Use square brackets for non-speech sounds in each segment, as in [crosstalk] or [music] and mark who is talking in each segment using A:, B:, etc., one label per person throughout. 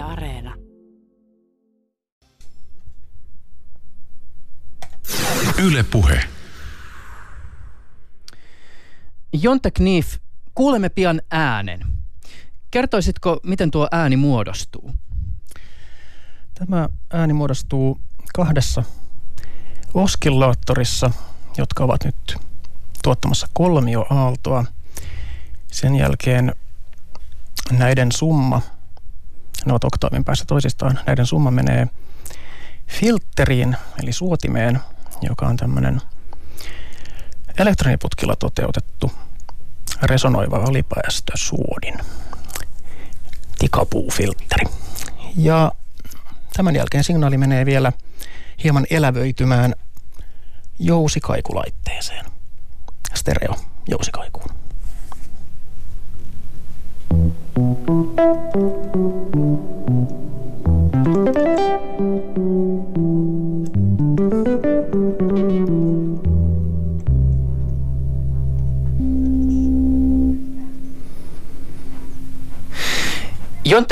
A: Yle Areena.
B: Yle Puhe.
C: Jonte Knief, kuulemme pian äänen. Kertoisitko, miten tuo ääni muodostuu?
D: Tämä ääni muodostuu kahdessa oskillaattorissa, jotka ovat nyt tuottamassa kolmioaaltoa. Sen jälkeen näiden summa, ne ovat oktaavin päässä toisistaan, näiden summa menee filteriin, eli suotimeen, joka on tämmöinen elektroniputkilla toteutettu resonoiva alipäästösuodin tikapuufiltteri. Ja tämän jälkeen signaali menee vielä hieman elävöitymään jousikaikulaittteeseen, stereo jousikaikuun.
C: Jonte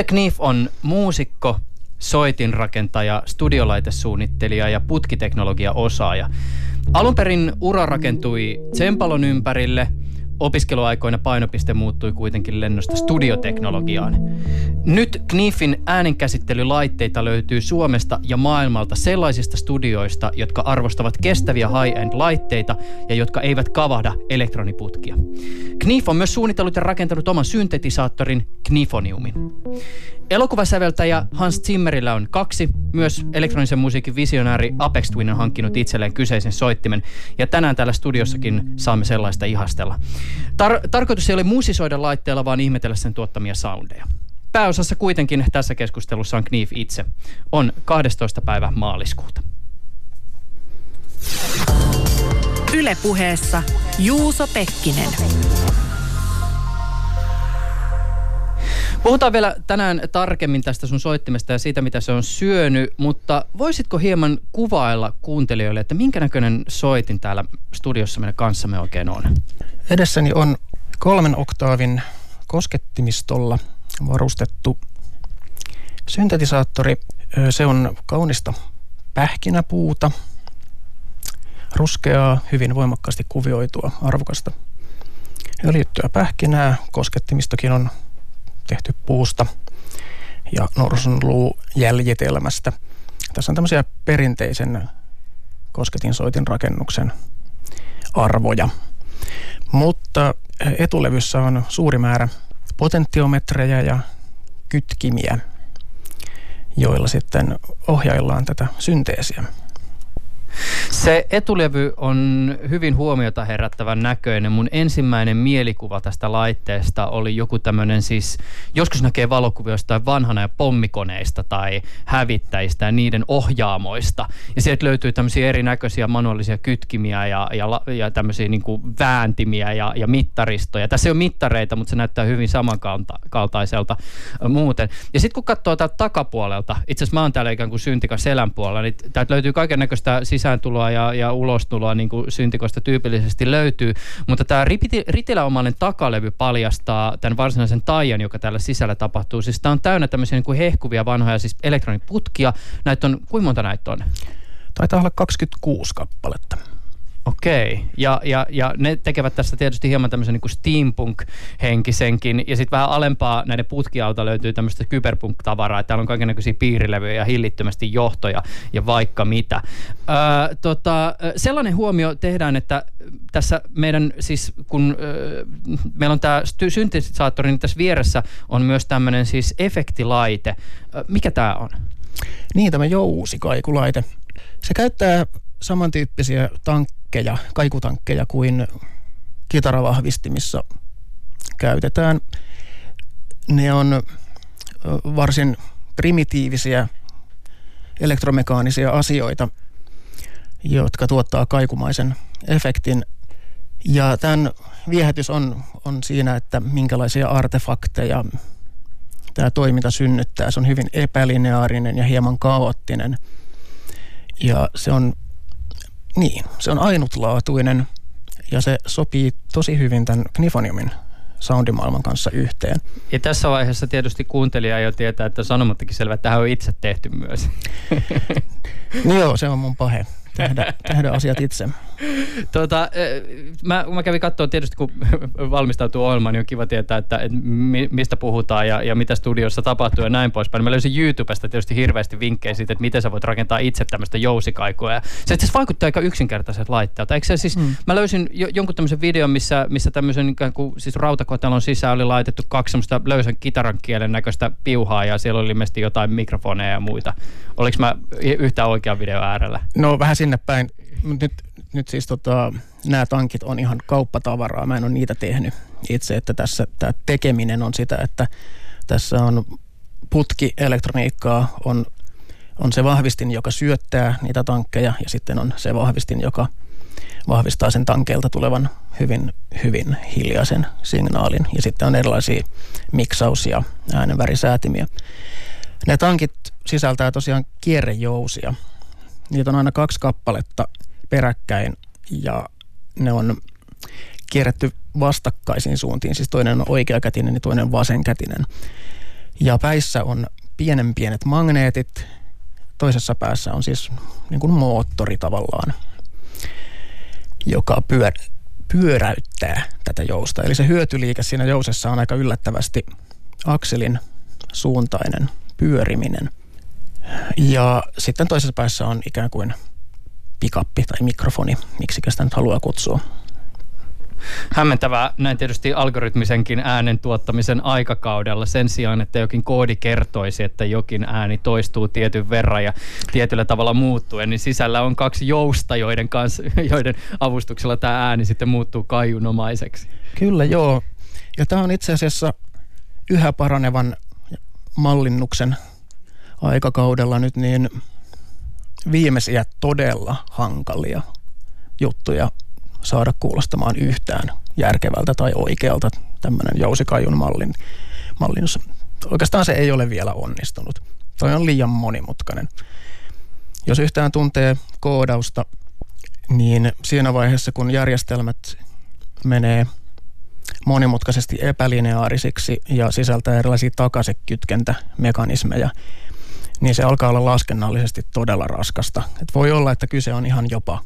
C: Knief on muusikko, soitinrakentaja, studiolaitesuunnittelija ja putkiteknologia-osaaja. Alun perin ura rakentui Tsempalon ympärille – Opiskeluaikoina painopiste muuttui kuitenkin lennosta studioteknologiaan. Nyt Kniffin äänenkäsittelylaitteita löytyy Suomesta ja maailmalta sellaisista studioista, jotka arvostavat kestäviä high-end-laitteita ja jotka eivät kavahda elektroniputkia. Kniff on myös suunnitellut ja rakentanut oman syntetisaattorin Knifoniumin. Elokuvasäveltäjä Hans Zimmerillä on kaksi. Myös elektronisen musiikin visionääri Apex Twin on hankkinut itselleen kyseisen soittimen. Ja tänään täällä studiossakin saamme sellaista ihastella. Tar- tarkoitus ei ole musisoida laitteella, vaan ihmetellä sen tuottamia soundeja. Pääosassa kuitenkin tässä keskustelussa on Knief itse. On 12. päivä maaliskuuta.
A: Ylepuheessa Juuso Pekkinen.
C: Puhutaan vielä tänään tarkemmin tästä sun soittimesta ja siitä, mitä se on syönyt, mutta voisitko hieman kuvailla kuuntelijoille, että minkä näköinen soitin täällä studiossa meidän kanssamme oikein on?
D: Edessäni on kolmen oktaavin koskettimistolla varustettu syntetisaattori. Se on kaunista pähkinäpuuta, ruskeaa, hyvin voimakkaasti kuvioitua, arvokasta öljyttyä pähkinää. Kosketimistokin on tehty puusta ja norsunluu jäljitelmästä. Tässä on tämmöisiä perinteisen kosketinsoitin rakennuksen arvoja. Mutta etulevyssä on suuri määrä potentiometrejä ja kytkimiä, joilla sitten ohjaillaan tätä synteesiä.
C: Se etulevy on hyvin huomiota herättävän näköinen. Mun ensimmäinen mielikuva tästä laitteesta oli joku tämmöinen siis, joskus näkee valokuvia jostain vanhana ja pommikoneista tai hävittäjistä ja niiden ohjaamoista. Ja sieltä löytyy tämmöisiä erinäköisiä manuaalisia kytkimiä ja, ja, ja tämmöisiä niin vääntimiä ja, ja mittaristoja. Tässä ei ole mittareita, mutta se näyttää hyvin samankaltaiselta muuten. Ja sitten kun katsoo täältä takapuolelta, itse asiassa mä oon täällä ikään kuin syntikas selän puolella, niin täältä löytyy kaiken näköistä sisääntuloa ja, ja ulostuloa niin kuin syntikosta tyypillisesti löytyy. Mutta tämä ritiläomainen takalevy paljastaa tämän varsinaisen taian, joka täällä sisällä tapahtuu. Siis tämä on täynnä tämmöisiä niin kuin hehkuvia vanhoja siis elektroniputkia. Näitä on, kuinka monta näitä on?
D: Taitaa olla 26 kappaletta.
C: Okei, ja, ja, ja ne tekevät tästä tietysti hieman tämmöisen niin steampunk-henkisenkin, ja sitten vähän alempaa näiden putkialta löytyy tämmöistä kyberpunk-tavaraa, täällä on kaikenlaisia piirilevyjä ja hillittömästi johtoja ja vaikka mitä. Öö, tota, sellainen huomio tehdään, että tässä meidän siis, kun öö, meillä on tämä syntetisaattori, niin tässä vieressä on myös tämmöinen siis efektilaite. Öö, mikä tämä on?
D: Niin, tämä jousikaikulaite. Se käyttää samantyyppisiä tankkeja, kaikutankkeja kuin kitaravahvistimissa käytetään. Ne on varsin primitiivisiä elektromekaanisia asioita, jotka tuottaa kaikumaisen efektin. Ja tämän viehätys on, on siinä, että minkälaisia artefakteja tämä toiminta synnyttää. Se on hyvin epälineaarinen ja hieman kaoottinen. Ja se on niin, se on ainutlaatuinen ja se sopii tosi hyvin tämän Knifoniumin soundimaailman kanssa yhteen.
C: Ja tässä vaiheessa tietysti kuuntelija jo tietää, että sanomattakin selvä, että tähän on itse tehty myös. [laughs]
D: no joo, se on mun pahe tehdä, tehdä asiat itse.
C: Tuota, mä, mä kävin katsoa tietysti, kun [laughs] valmistautuu ohjelmaan, niin on kiva tietää, että, että mistä puhutaan ja, ja mitä studiossa tapahtuu ja näin poispäin. Mä löysin YouTubesta tietysti hirveästi vinkkejä siitä, että miten sä voit rakentaa itse tämmöistä jousikaikua. Ja se itse vaikuttaa aika yksinkertaiset laitteet. Eikö se siis, mm. mä löysin jo, jonkun tämmöisen videon, missä, missä tämmöisen ikään kuin, siis rautakotelon sisään oli laitettu kaksi semmoista löysän kitaran kielen näköistä piuhaa ja siellä oli ilmeisesti jotain mikrofoneja ja muita. Oliko mä yhtään oikean video äärellä?
D: No vähän sinne päin. Nyt, nyt siis tota, nämä tankit on ihan kauppatavaraa. Mä en ole niitä tehnyt itse, että tässä tämä tekeminen on sitä, että tässä on putki elektroniikkaa, on, on se vahvistin, joka syöttää niitä tankkeja ja sitten on se vahvistin, joka vahvistaa sen tankeilta tulevan hyvin, hyvin hiljaisen signaalin. Ja sitten on erilaisia miksaus- ja äänenvärisäätimiä. Ne tankit sisältää tosiaan kierrejousia, Niitä on aina kaksi kappaletta peräkkäin ja ne on kierretty vastakkaisiin suuntiin. Siis toinen on oikeakätinen ja toinen vasenkätinen. Ja päissä on pienen pienet magneetit. Toisessa päässä on siis niin kuin moottori tavallaan, joka pyör, pyöräyttää tätä jousta. Eli se hyötyliike siinä jousessa on aika yllättävästi akselin suuntainen pyöriminen – ja sitten toisessa päässä on ikään kuin pikappi tai mikrofoni, miksi sitä nyt haluaa kutsua.
C: Hämmentävää näin tietysti algoritmisenkin äänen tuottamisen aikakaudella sen sijaan, että jokin koodi kertoisi, että jokin ääni toistuu tietyn verran ja tietyllä tavalla muuttuen, niin sisällä on kaksi jousta, joiden, kanssa, [laughs] joiden avustuksella tämä ääni sitten muuttuu kaiunomaiseksi.
D: Kyllä joo. Ja tämä on itse asiassa yhä paranevan mallinnuksen aikakaudella nyt niin viimeisiä todella hankalia juttuja saada kuulostamaan yhtään järkevältä tai oikealta tämmöinen jousikajun mallin, mallinnus. Oikeastaan se ei ole vielä onnistunut. Toi on liian monimutkainen. Jos yhtään tuntee koodausta, niin siinä vaiheessa kun järjestelmät menee monimutkaisesti epälineaarisiksi ja sisältää erilaisia takaisekytkentämekanismeja, niin se alkaa olla laskennallisesti todella raskasta. Et voi olla, että kyse on ihan jopa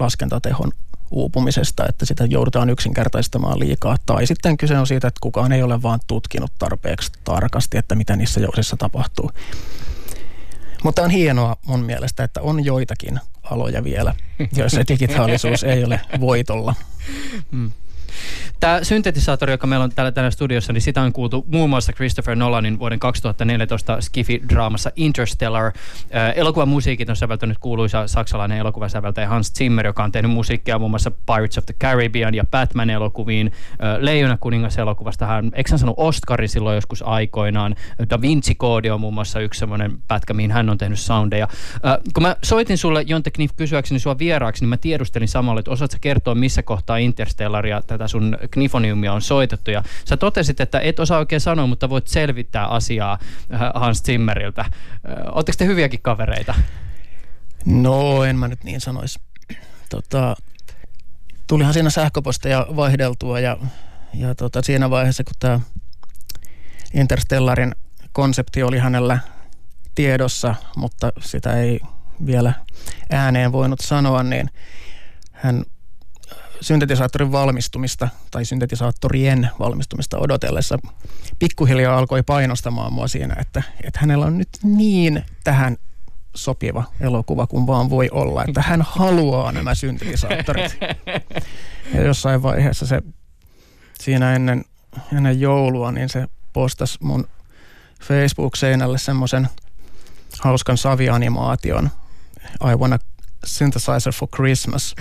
D: laskentatehon uupumisesta, että sitä joudutaan yksinkertaistamaan liikaa. Tai sitten kyse on siitä, että kukaan ei ole vaan tutkinut tarpeeksi tarkasti, että mitä niissä jousissa tapahtuu. Mutta on hienoa mun mielestä, että on joitakin aloja vielä, joissa digitaalisuus ei ole voitolla. Mm.
C: Tämä syntetisaattori, joka meillä on täällä, täällä studiossa, niin sitä on kuultu muun muassa Christopher Nolanin vuoden 2014 Skifi-draamassa Interstellar. Äh, elokuvan musiikit on säveltänyt kuuluisa saksalainen elokuvasäveltäjä Hans Zimmer, joka on tehnyt musiikkia muun muassa Pirates of the Caribbean ja Batman-elokuviin. Äh, Leijona kuningas-elokuvasta hän, eikö hän sanonut Oscarin silloin joskus aikoinaan. Da Vinci Code on muun muassa yksi semmoinen pätkä, mihin hän on tehnyt soundeja. Äh, kun mä soitin sulle Jonte Kniff kysyäkseni sua vieraaksi, niin mä tiedustelin samalla, että osaatko kertoa missä kohtaa Interstellaria tätä sun knifoniumia on soitettu. Ja sä totesit, että et osaa oikein sanoa, mutta voit selvittää asiaa äh, Hans Zimmeriltä. Oletteko äh, te hyviäkin kavereita?
D: No, en mä nyt niin sanoisi. [clears throat] Tota, tulihan siinä sähköposteja vaihdeltua ja, ja tota, siinä vaiheessa, kun tämä Interstellarin konsepti oli hänellä tiedossa, mutta sitä ei vielä ääneen voinut sanoa, niin hän syntetisaattorin valmistumista tai syntetisaattorien valmistumista odotellessa pikkuhiljaa alkoi painostamaan mua siinä, että, että hänellä on nyt niin tähän sopiva elokuva kuin vaan voi olla, että hän haluaa nämä syntetisaattorit. Ja jossain vaiheessa se siinä ennen, ennen joulua, niin se postasi mun Facebook-seinälle semmoisen hauskan savianimaation I wanna synthesizer for Christmas.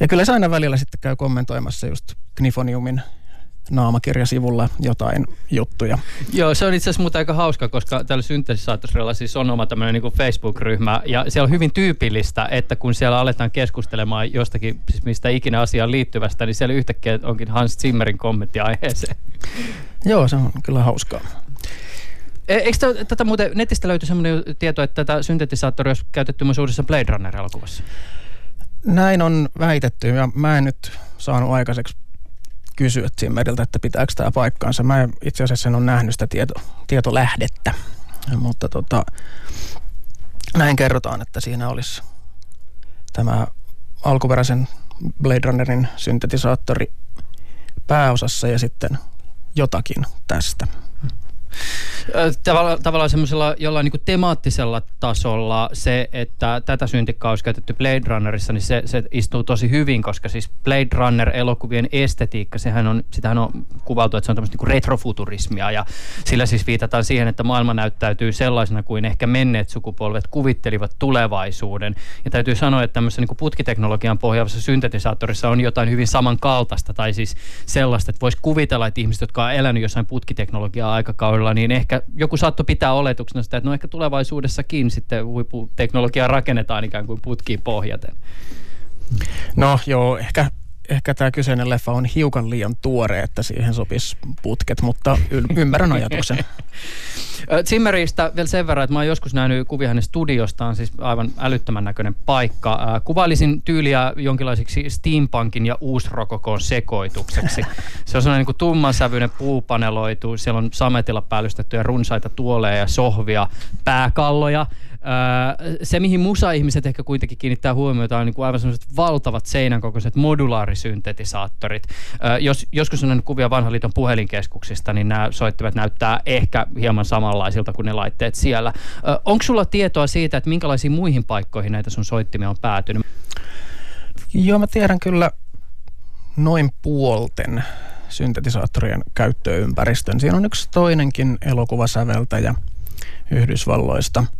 D: Ja, kyllä se aina välillä sitten käy kommentoimassa just Knifoniumin naamakirjasivulla jotain juttuja.
C: Joo, se on itse asiassa muuta aika hauska, koska tällä syntetisaattorilla siis on oma tämmöinen niin Facebook-ryhmä, ja siellä on hyvin tyypillistä, että kun siellä aletaan keskustelemaan jostakin, siis mistä ikinä asiaan liittyvästä, niin siellä yhtäkkiä onkin Hans Zimmerin kommentti aiheeseen.
D: Joo, se on kyllä hauskaa.
C: E, eikö tätä, tätä muuten, netistä löytyy sellainen tieto, että tätä syntetisaattoria olisi käytetty myös uudessa Blade Runner-elokuvassa?
D: Näin on väitetty ja mä en nyt saanut aikaiseksi kysyä Zimmeriltä, että pitääkö tämä paikkaansa. Mä itse asiassa en ole nähnyt sitä tieto, tietolähdettä, mutta tota, näin kerrotaan, että siinä olisi tämä alkuperäisen Blade Runnerin syntetisaattori pääosassa ja sitten jotakin tästä.
C: Tavalla, tavallaan semmoisella jollain niin temaattisella tasolla se, että tätä syntikkaa olisi käytetty Blade Runnerissa, niin se, se istuu tosi hyvin, koska siis Blade Runner-elokuvien estetiikka, sehän on, sitähän on kuvaltu, että se on tämmöistä niin retrofuturismia ja sillä siis viitataan siihen, että maailma näyttäytyy sellaisena kuin ehkä menneet sukupolvet kuvittelivat tulevaisuuden. Ja täytyy sanoa, että tämmöisessä niin putkiteknologian pohjaavassa syntetisaattorissa on jotain hyvin samankaltaista tai siis sellaista, että voisi kuvitella, että ihmiset, jotka on elänyt jossain putkiteknologiaa aikakaudella, puolella, niin ehkä joku saattoi pitää oletuksena sitä, että no ehkä tulevaisuudessakin sitten huipputeknologiaa rakennetaan ikään kuin putkiin pohjaten.
D: No joo, ehkä, ehkä tämä kyseinen leffa on hiukan liian tuore, että siihen sopisi putket, mutta y- ymmärrän ajatuksen. [laughs]
C: Zimmeristä vielä sen verran, että mä oon joskus nähnyt kuvia hänen studiostaan, siis aivan älyttömän näköinen paikka. Kuvailisin tyyliä jonkinlaiseksi steampunkin ja uusrokokon sekoitukseksi. Se on sellainen niin tummansävyinen puupaneloitu, siellä on sametilla päällystettyjä runsaita tuoleja ja sohvia, pääkalloja – se, mihin musa-ihmiset ehkä kuitenkin kiinnittää huomiota, on niin kuin aivan sellaiset valtavat seinän kokoiset modulaarisyntetisaattorit. Jos joskus on kuvia vanhan liiton puhelinkeskuksista, niin nämä soittimet näyttää ehkä hieman samanlaisilta kuin ne laitteet siellä. Onko sulla tietoa siitä, että minkälaisiin muihin paikkoihin näitä sun soittimia on päätynyt?
D: Joo, mä tiedän kyllä noin puolten syntetisaattorien käyttöympäristön. Siinä on yksi toinenkin elokuvasäveltäjä Yhdysvalloista –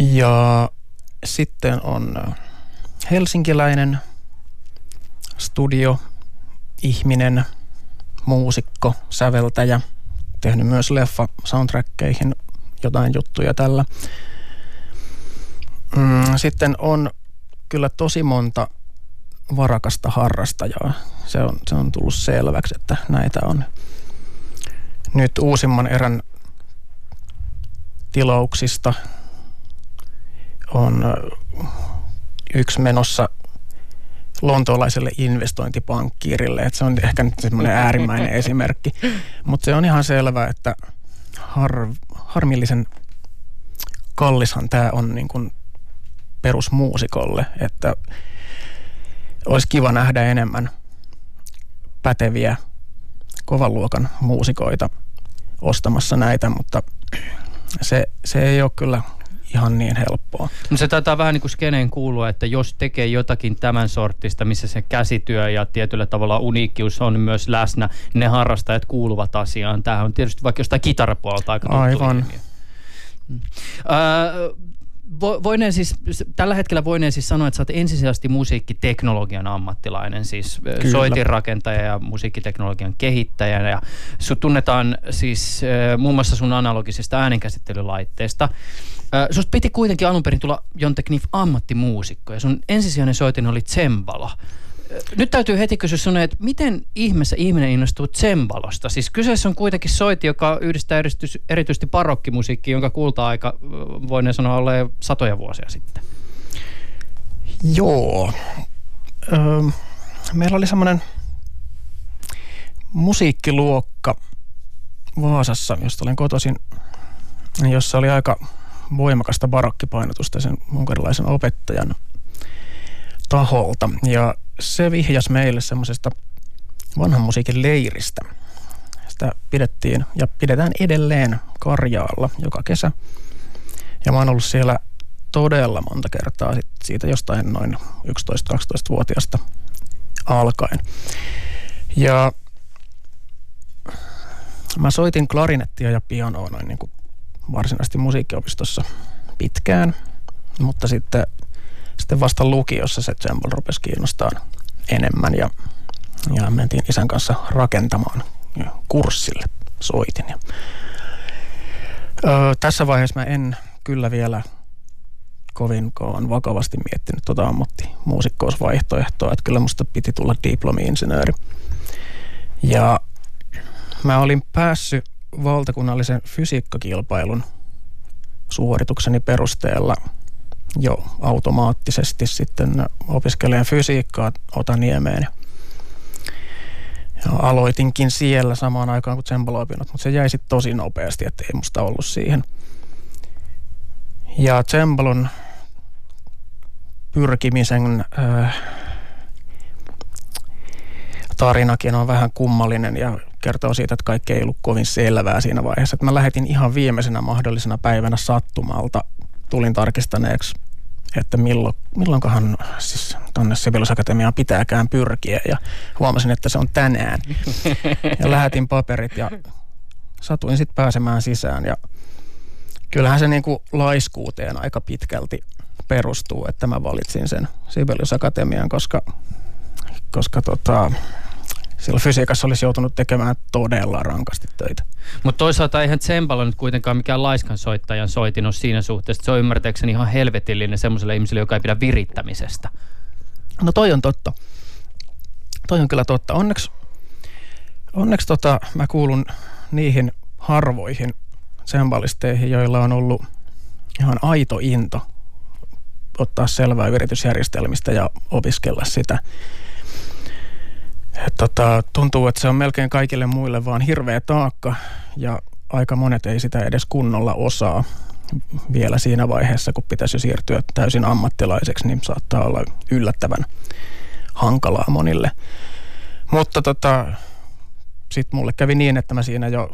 D: ja sitten on helsinkiläinen studio, ihminen, muusikko, säveltäjä, tehnyt myös leffa soundtrackkeihin jotain juttuja tällä. Mm, sitten on kyllä tosi monta varakasta harrastajaa. Se on, se on tullut selväksi, että näitä on nyt uusimman erän tilauksista – on yksi menossa lontoolaiselle investointipankkiirille, että se on ehkä nyt semmoinen äärimmäinen esimerkki. Mutta se on ihan selvä, että har, harmillisen kallishan tämä on niin kuin perusmuusikolle, että olisi kiva nähdä enemmän päteviä kovan luokan muusikoita ostamassa näitä, mutta se, se ei ole kyllä ihan niin helppoa.
C: No se taitaa vähän niin kuin skeneen kuulua, että jos tekee jotakin tämän sortista, missä se käsityö ja tietyllä tavalla uniikkius on myös läsnä, ne harrastajat kuuluvat asiaan. Tämähän on tietysti vaikka jostain kitarapuolta aika
D: Aivan. Ilmiö.
C: Mm. Öö, voineen siis, tällä hetkellä voineen siis sanoa, että sä oot ensisijaisesti musiikkiteknologian ammattilainen, siis Kyllä. soitinrakentaja ja musiikkiteknologian kehittäjä. Ja sut tunnetaan siis muun muassa sun analogisista äänenkäsittelylaitteista. Susta piti kuitenkin alun perin tulla Jonteknif ammattimuusikko ja sun ensisijainen soitin oli tsembalo. Nyt täytyy heti kysyä sinne, että miten ihmeessä ihminen innostuu tsembalosta? Siis kyseessä on kuitenkin soiti, joka yhdistää erityisesti barokkimusiikkiin, jonka kulta-aika voin sanoa ole satoja vuosia sitten.
D: Joo. Öö, meillä oli semmoinen musiikkiluokka Vaasassa, josta olen kotoisin, jossa oli aika voimakasta barokkipainotusta sen unkarilaisen opettajan taholta. Ja se vihjas meille semmoisesta vanhan musiikin leiristä. Sitä pidettiin ja pidetään edelleen Karjaalla joka kesä. Ja mä oon ollut siellä todella monta kertaa sit siitä jostain noin 11-12-vuotiaasta alkaen. Ja mä soitin klarinettia ja pianoa noin niin kuin varsinaisesti musiikkiopistossa pitkään, mutta sitten, sitten vasta lukiossa se Jambol rupesi kiinnostaa enemmän ja, ja mentiin isän kanssa rakentamaan kurssille soitin. Ja, ö, tässä vaiheessa mä en kyllä vielä kovinkaan vakavasti miettinyt tuota ammattimuusikkousvaihtoehtoa, että kyllä musta piti tulla diplomi-insinööri. Ja mä olin päässyt valtakunnallisen fysiikkakilpailun suoritukseni perusteella jo automaattisesti sitten opiskelen fysiikkaa Otaniemeen. Ja aloitinkin siellä samaan aikaan kuin tsembalo-opinnot, mutta se jäi sitten tosi nopeasti, että ei musta ollut siihen. Ja tsembalon pyrkimisen äh, tarinakin on vähän kummallinen ja kertoo siitä, että kaikki ei ollut kovin selvää siinä vaiheessa. Että mä lähetin ihan viimeisenä mahdollisena päivänä sattumalta, tulin tarkistaneeksi, että milloin, milloinkohan siis tonne Sibeliusakatemiaan pitääkään pyrkiä ja huomasin, että se on tänään. Ja lähetin paperit ja satuin sitten pääsemään sisään ja kyllähän se niin kuin laiskuuteen aika pitkälti perustuu, että mä valitsin sen Sibeliusakatemian, koska, koska tota, silloin fysiikassa olisi joutunut tekemään todella rankasti töitä.
C: Mutta toisaalta eihän Tsempalo nyt kuitenkaan mikään laiskan soittajan soitin ole siinä suhteessa. Se on ymmärtääkseni ihan helvetillinen semmoiselle ihmiselle, joka ei pidä virittämisestä.
D: No toi on totta. Toi on kyllä totta. Onneksi, onneksi tota, mä kuulun niihin harvoihin tsembalisteihin, joilla on ollut ihan aito into ottaa selvää yritysjärjestelmistä ja opiskella sitä. Tota, tuntuu, että se on melkein kaikille muille vaan hirveä taakka ja aika monet ei sitä edes kunnolla osaa vielä siinä vaiheessa, kun pitäisi siirtyä täysin ammattilaiseksi, niin saattaa olla yllättävän hankalaa monille. Mutta tota, sitten mulle kävi niin, että mä siinä jo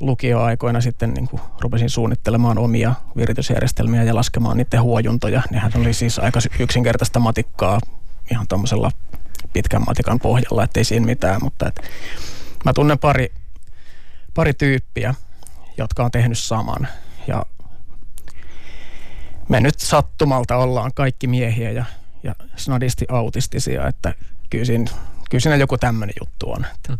D: lukioaikoina sitten niin kuin rupesin suunnittelemaan omia viritysjärjestelmiä ja laskemaan niiden huojuntoja. Nehän oli siis aika yksinkertaista matikkaa ihan tuommoisella pitkän matikan pohjalla, ettei siinä mitään, mutta et, mä tunnen pari, pari tyyppiä, jotka on tehnyt saman ja me nyt sattumalta ollaan kaikki miehiä ja, ja snadisti autistisia, että kyllä siinä, kyllä siinä joku tämmöinen juttu on. Että.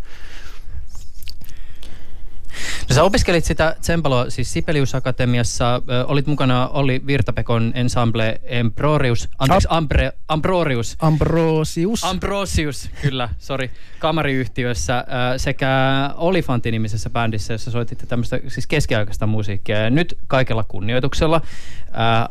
C: No sä opiskelit sitä Tsempaloa siis Sibelius Akatemiassa, olit mukana Olli Virtapekon ensemble Emprorius, anteeksi, Ambre, Ambrorius.
D: Ambrosius.
C: Ambrosius, kyllä, sori, kamariyhtiössä sekä Olifantti-nimisessä bändissä, jossa soititte tämmöistä siis keskiaikaista musiikkia. Ja nyt kaikella kunnioituksella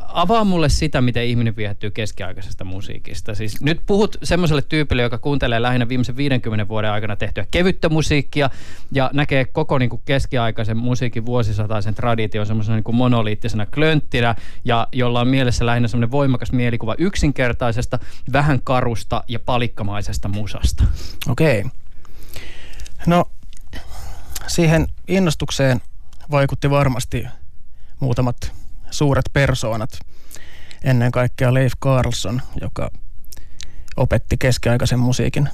C: avaa mulle sitä, miten ihminen viehättyy keskiaikaisesta musiikista. Siis nyt puhut semmoiselle tyypille, joka kuuntelee lähinnä viimeisen 50 vuoden aikana tehtyä kevyttä musiikkia ja näkee koko niin kuin, keskiaikaisen musiikin vuosisataisen tradition semmoisena niin monoliittisena klönttinä ja jolla on mielessä lähinnä semmoinen voimakas mielikuva yksinkertaisesta, vähän karusta ja palikkamaisesta musasta.
D: Okei. Okay. No siihen innostukseen vaikutti varmasti muutamat suuret persoonat. Ennen kaikkea Leif Carlson, joka opetti keskiaikaisen musiikin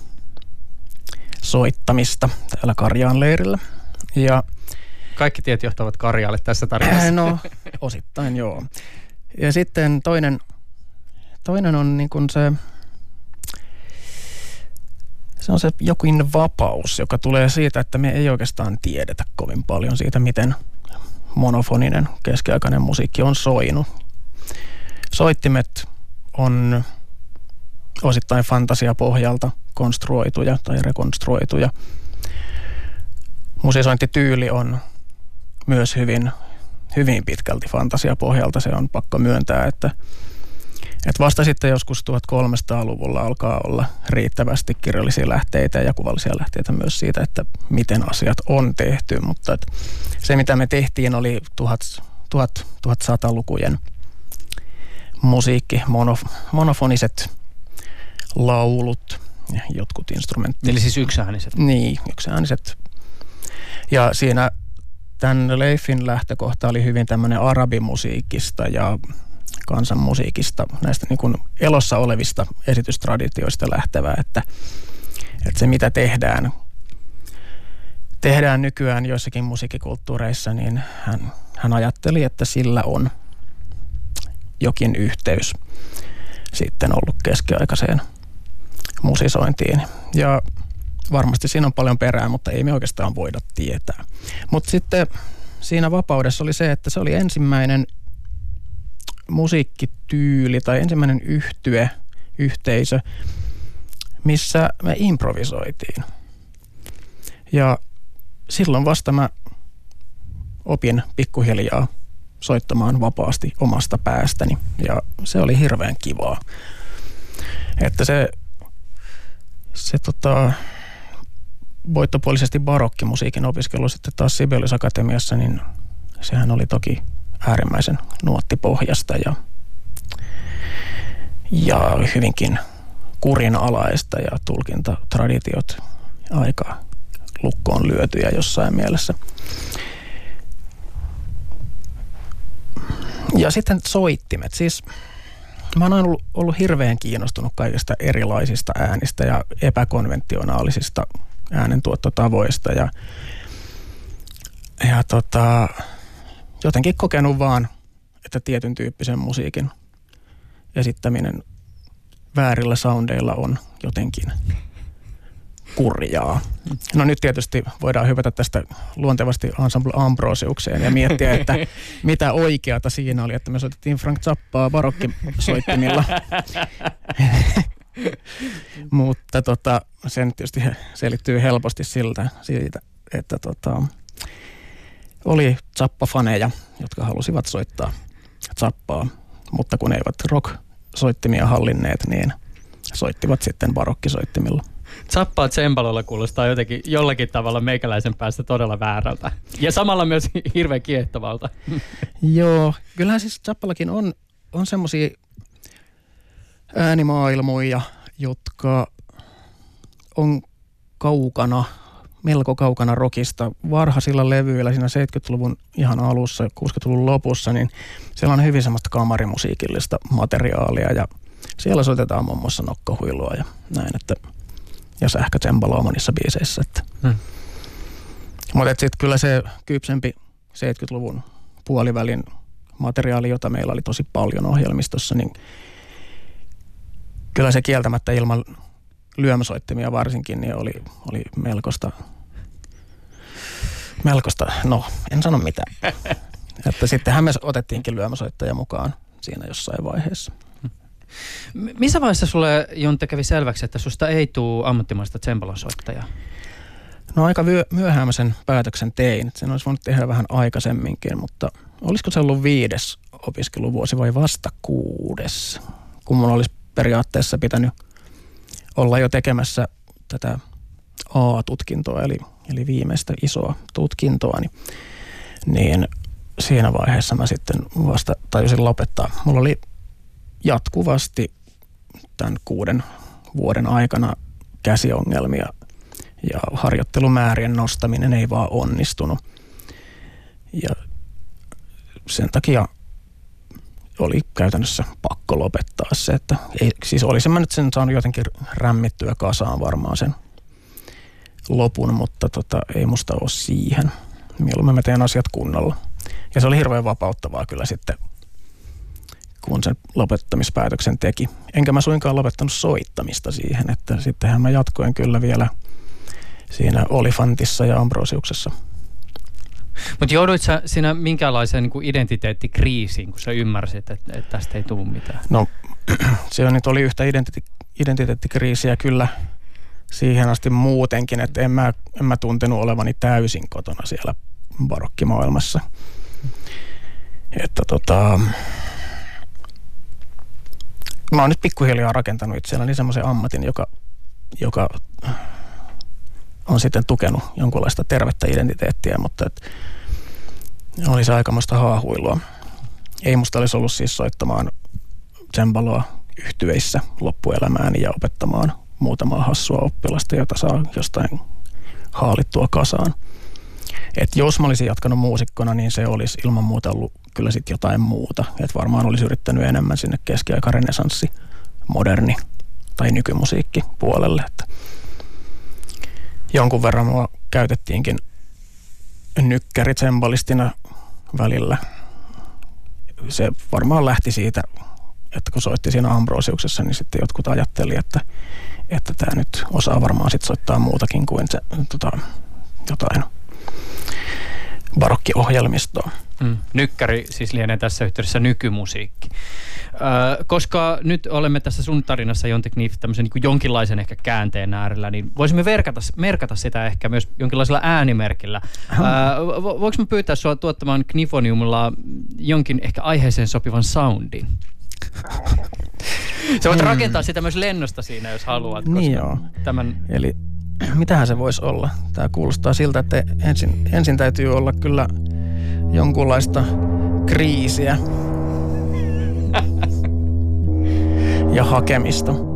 D: soittamista täällä Karjaan leirillä. Ja
C: Kaikki tiet johtavat Karjaalle tässä tarinassa.
D: No, osittain joo. Ja sitten toinen, toinen on niin kuin se, se on se jokin vapaus, joka tulee siitä, että me ei oikeastaan tiedetä kovin paljon siitä, miten monofoninen keskiaikainen musiikki on soinut. Soittimet on osittain fantasiapohjalta konstruoituja tai rekonstruoituja – musisointityyli on myös hyvin, hyvin pitkälti fantasiapohjalta. Se on pakko myöntää, että, että vasta sitten joskus 1300-luvulla alkaa olla riittävästi kirjallisia lähteitä ja kuvallisia lähteitä myös siitä, että miten asiat on tehty. Mutta että se, mitä me tehtiin, oli 1100-lukujen musiikki, monof, monofoniset laulut, jotkut instrumentit.
C: Eli siis yksiääniset?
D: Niin, yksiääniset ja siinä tämän Leifin lähtökohta oli hyvin tämmöinen arabimusiikista ja kansanmusiikista, näistä niin kuin elossa olevista esitystraditioista lähtevää, että, että se mitä tehdään, tehdään nykyään joissakin musiikkikulttuureissa, niin hän, hän ajatteli, että sillä on jokin yhteys sitten ollut keskiaikaiseen musisointiin. Ja varmasti siinä on paljon perää, mutta ei me oikeastaan voida tietää. Mutta sitten siinä vapaudessa oli se, että se oli ensimmäinen musiikkityyli tai ensimmäinen yhtye, yhteisö, missä me improvisoitiin. Ja silloin vasta mä opin pikkuhiljaa soittamaan vapaasti omasta päästäni ja se oli hirveän kivaa. Että se, se tota, voittopuolisesti barokkimusiikin opiskelu sitten taas Sibelius Akatemiassa, niin sehän oli toki äärimmäisen nuottipohjasta ja, ja hyvinkin kurinalaista ja tulkintatraditiot aika lukkoon lyötyjä jossain mielessä. Ja sitten soittimet. Siis mä oon ollut, ollut hirveän kiinnostunut kaikista erilaisista äänistä ja epäkonventionaalisista äänentuottotavoista ja, ja tota, jotenkin kokenut vaan, että tietyn tyyppisen musiikin esittäminen väärillä soundeilla on jotenkin kurjaa. No nyt tietysti voidaan hypätä tästä luontevasti Ensemble Ambrosiukseen ja miettiä, että [laughs] mitä oikeata siinä oli, että me soitettiin Frank Zappaa barokkisoittimilla. [laughs] [laughs] Mutta tota, sen tietysti selittyy helposti siltä, siitä, että tota, oli Zappa-faneja, jotka halusivat soittaa Zappaa, mutta kun eivät rock-soittimia hallinneet, niin soittivat sitten barokkisoittimilla.
C: Zappaa tsempalolla kuulostaa jotenkin jollakin tavalla meikäläisen päästä todella väärältä. Ja samalla myös [laughs] hirveän kiehtovalta. [laughs]
D: Joo, kyllähän siis Zappallakin on, on semmoisia äänimaailmoja, jotka on kaukana, melko kaukana rockista. Varhaisilla levyillä siinä 70-luvun ihan alussa, 60-luvun lopussa, niin siellä on hyvin semmoista kamarimusiikillista materiaalia ja siellä soitetaan muun muassa nokkahuilua ja näin, että ja sähkötsembaloa monissa biiseissä. Että. Hmm. Mutta sitten kyllä se kypsempi 70-luvun puolivälin materiaali, jota meillä oli tosi paljon ohjelmistossa, niin kyllä se kieltämättä ilman lyömäsoittimia varsinkin, niin oli, oli melkoista, melkoista, no en sano mitään. [laughs] että sittenhän me otettiinkin lyömäsoittaja mukaan siinä jossain vaiheessa.
C: Missä vaiheessa sulle, Jonte, kävi selväksi, että susta ei tule ammattimaista tsempalosoittajaa?
D: No aika myöhään sen päätöksen tein. Sen olisi voinut tehdä vähän aikaisemminkin, mutta olisiko se ollut viides opiskeluvuosi vai vasta kuudes? Kun mun olisi periaatteessa pitänyt olla jo tekemässä tätä A-tutkintoa, eli, eli viimeistä isoa tutkintoa, niin, niin siinä vaiheessa mä sitten vasta tajusin lopettaa. Mulla oli jatkuvasti tämän kuuden vuoden aikana käsiongelmia ja harjoittelumäärien nostaminen ei vaan onnistunut. Ja sen takia oli käytännössä pakko lopettaa se, että ei, siis olisin mä nyt sen saanut jotenkin rämmittyä kasaan varmaan sen lopun, mutta tota, ei musta ole siihen. Mieluummin mä teen asiat kunnolla. Ja se oli hirveän vapauttavaa kyllä sitten kun sen lopettamispäätöksen teki. Enkä mä suinkaan lopettanut soittamista siihen, että sittenhän mä jatkoin kyllä vielä siinä Olifantissa ja Ambrosiuksessa.
C: Mutta jouduit sä siinä minkälaiseen niin identiteettikriisiin, kun sä ymmärsit, että, että tästä ei tule mitään?
D: No [clears throat] se nyt oli yhtä identite- identiteettikriisiä kyllä siihen asti muutenkin, että en mä, en mä tuntenut olevani täysin kotona siellä barokkimaailmassa. Että tota, mä oon nyt pikkuhiljaa rakentanut itselläni semmoisen ammatin, joka, joka on sitten tukenut jonkunlaista tervettä identiteettiä, mutta et oli se aikamoista haahuilua. Ei musta olisi ollut siis soittamaan tsembaloa yhtyweissä loppuelämääni ja opettamaan muutamaa hassua oppilasta, jota saa jostain haalittua kasaan. Et jos mä olisin jatkanut muusikkona, niin se olisi ilman muuta ollut kyllä sitten jotain muuta. Et varmaan olisi yrittänyt enemmän sinne keskiaikarenesanssi, moderni tai nykymusiikki puolelle. Että jonkun verran mua käytettiinkin nykkäritsemballistina välillä. Se varmaan lähti siitä, että kun soitti siinä Ambrosiuksessa, niin sitten jotkut ajatteli, että että tämä nyt osaa varmaan sit soittaa muutakin kuin se, tota, jotain barokkiohjelmistoa.
C: Mm. Nykkäri siis lienee tässä yhteydessä nykymusiikki. Ö, koska nyt olemme tässä sun tarinassa Jonte Kniff tämmöisen niin jonkinlaisen ehkä käänteen äärellä, niin voisimme verkata, merkata sitä ehkä myös jonkinlaisella äänimerkillä. Ö, vo, voinko mä pyytää sua tuottamaan Knifoniumilla jonkin ehkä aiheeseen sopivan soundin? Sä voit hmm. rakentaa sitä myös lennosta siinä, jos haluat.
D: Niin joo.
C: Tämän...
D: Eli mitähän se voisi olla? Tämä kuulostaa siltä, että ensin, ensin täytyy olla kyllä jonkunlaista kriisiä [laughs] ja hakemista.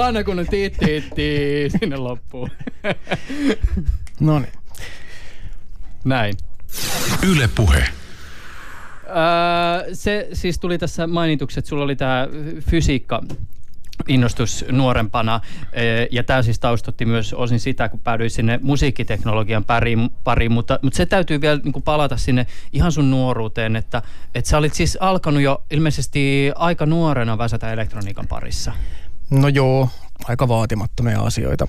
C: Vanha kun tiittiitti sinne loppuun.
D: No niin.
C: Näin.
B: Yle Puhe.
C: Öö, se siis tuli tässä mainituksi, että sulla oli tämä fysiikka innostus nuorempana. Ja tämä siis taustotti myös osin sitä, kun päädyin sinne musiikkiteknologian pariin, pariin mutta, mutta se täytyy vielä niin kuin palata sinne ihan sun nuoruuteen, että, että sä olit siis alkanut jo ilmeisesti aika nuorena väsätä elektroniikan parissa.
D: No joo, aika vaatimattomia asioita.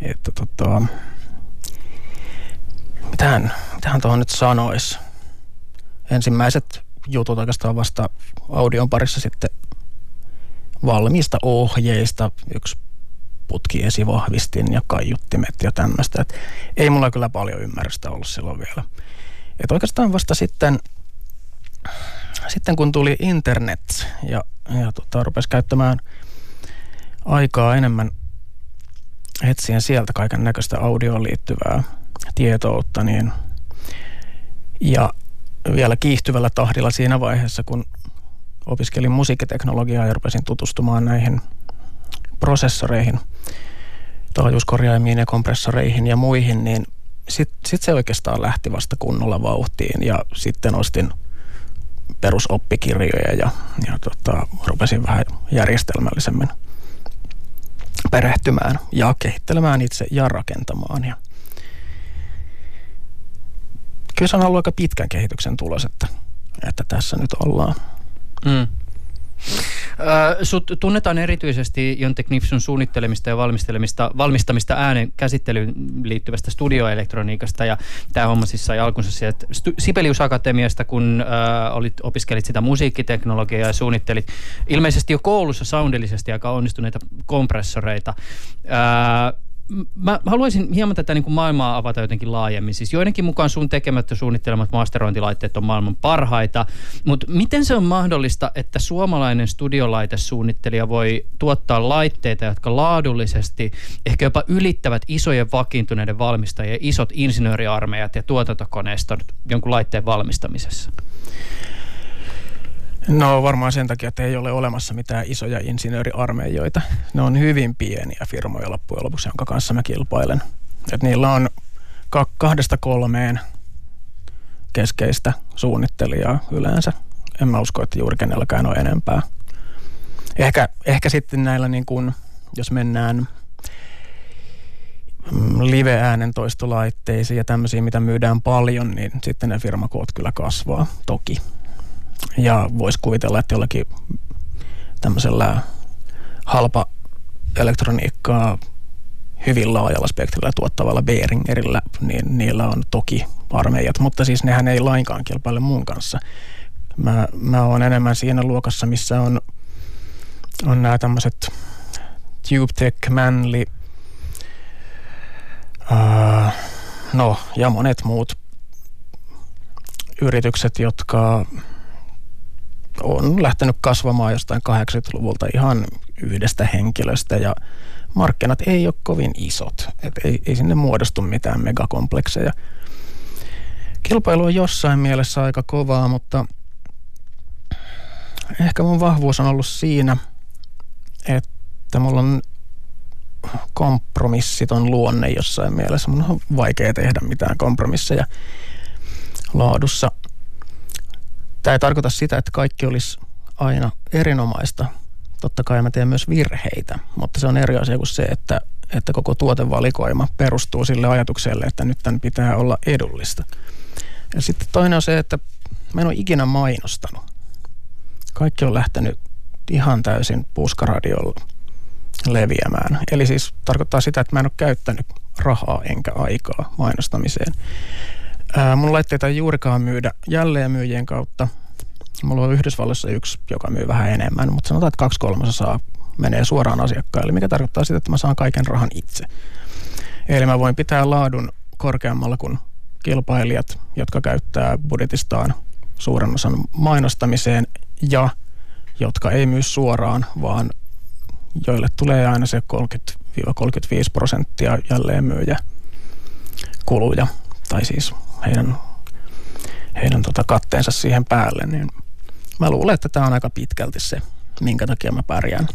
D: Että tota, mitähän, mitähän tuohon nyt sanoisi? Ensimmäiset jutut oikeastaan vasta audion parissa sitten valmiista ohjeista, yksi putki esivahvistin ja kaiuttimet ja tämmöistä. Et ei mulla kyllä paljon ymmärrystä ollut silloin vielä. Et oikeastaan vasta sitten, sitten kun tuli internet ja, ja tota, rupesi käyttämään aikaa enemmän etsien sieltä kaiken näköistä audioon liittyvää tietoutta, niin ja vielä kiihtyvällä tahdilla siinä vaiheessa, kun opiskelin musiikkiteknologiaa ja rupesin tutustumaan näihin prosessoreihin, taajuuskorjaimiin ja kompressoreihin ja muihin, niin sitten sit se oikeastaan lähti vasta kunnolla vauhtiin. Ja sitten ostin perusoppikirjoja ja, ja tota, rupesin vähän järjestelmällisemmin perehtymään ja kehittelemään itse ja rakentamaan. Ja kyllä se on ollut aika pitkän kehityksen tulos, että, että tässä nyt ollaan. Mm.
C: Sut tunnetaan erityisesti Jonte Knifsun suunnittelemista ja valmistelemista, valmistamista äänen käsittelyyn liittyvästä studioelektroniikasta ja tämä homma siis sai alkunsa sieltä Sibelius Akatemiasta, kun äh, olit, opiskelit sitä musiikkiteknologiaa ja suunnittelit ilmeisesti jo koulussa soundillisesti aika onnistuneita kompressoreita. Äh, mä haluaisin hieman tätä niin kuin maailmaa avata jotenkin laajemmin. Siis joidenkin mukaan sun tekemät ja suunnittelemat masterointilaitteet on maailman parhaita, mutta miten se on mahdollista, että suomalainen studiolaitesuunnittelija voi tuottaa laitteita, jotka laadullisesti ehkä jopa ylittävät isojen vakiintuneiden valmistajien isot insinööriarmeijat ja tuotantokoneistot jonkun laitteen valmistamisessa?
D: No varmaan sen takia, että ei ole olemassa mitään isoja insinööriarmeijoita. Ne on hyvin pieniä firmoja loppujen lopuksi, jonka kanssa mä kilpailen. Et niillä on kahdesta kolmeen keskeistä suunnittelijaa yleensä. En mä usko, että juuri kenelläkään on enempää. Ehkä, ehkä sitten näillä, niin kun, jos mennään mm, live-äänentoistolaitteisiin ja tämmöisiin, mitä myydään paljon, niin sitten ne firmakoot kyllä kasvaa, toki. Ja voisi kuvitella, että jollakin tämmöisellä halpa elektroniikkaa hyvin laajalla spektrillä tuottavalla Behringerillä, niin niillä on toki armeijat, mutta siis nehän ei lainkaan kilpaile mun kanssa. Mä, mä oon enemmän siinä luokassa, missä on, on nämä tämmöiset TubeTech, Manly, uh, no ja monet muut yritykset, jotka on lähtenyt kasvamaan jostain 80-luvulta ihan yhdestä henkilöstä ja markkinat ei ole kovin isot. Et ei, ei sinne muodostu mitään megakomplekseja. kilpailu on jossain mielessä aika kovaa, mutta ehkä mun vahvuus on ollut siinä, että mulla on kompromissiton luonne jossain mielessä. Mun on vaikea tehdä mitään kompromisseja laadussa. Tämä ei tarkoita sitä, että kaikki olisi aina erinomaista. Totta kai mä teen myös virheitä, mutta se on eri asia kuin se, että, että koko tuotevalikoima perustuu sille ajatukselle, että nyt tämän pitää olla edullista. Ja sitten toinen on se, että mä en ole ikinä mainostanut. Kaikki on lähtenyt ihan täysin puskaradiolla leviämään. Eli siis tarkoittaa sitä, että mä en ole käyttänyt rahaa enkä aikaa mainostamiseen. Ää, mun laitteita ei juurikaan myydä jälleenmyyjien kautta. Mulla on Yhdysvalloissa yksi, joka myy vähän enemmän, mutta sanotaan, että kaksi kolmasosaa menee suoraan asiakkaille, mikä tarkoittaa sitä, että mä saan kaiken rahan itse. Eli mä voin pitää laadun korkeammalla kuin kilpailijat, jotka käyttää budjetistaan suuren osan mainostamiseen ja jotka ei myy suoraan, vaan joille tulee aina se 30-35 prosenttia jälleenmyyjä kuluja, tai siis heidän, heidän tota katteensa siihen päälle, niin mä luulen, että tämä on aika pitkälti se, minkä takia mä pärjään.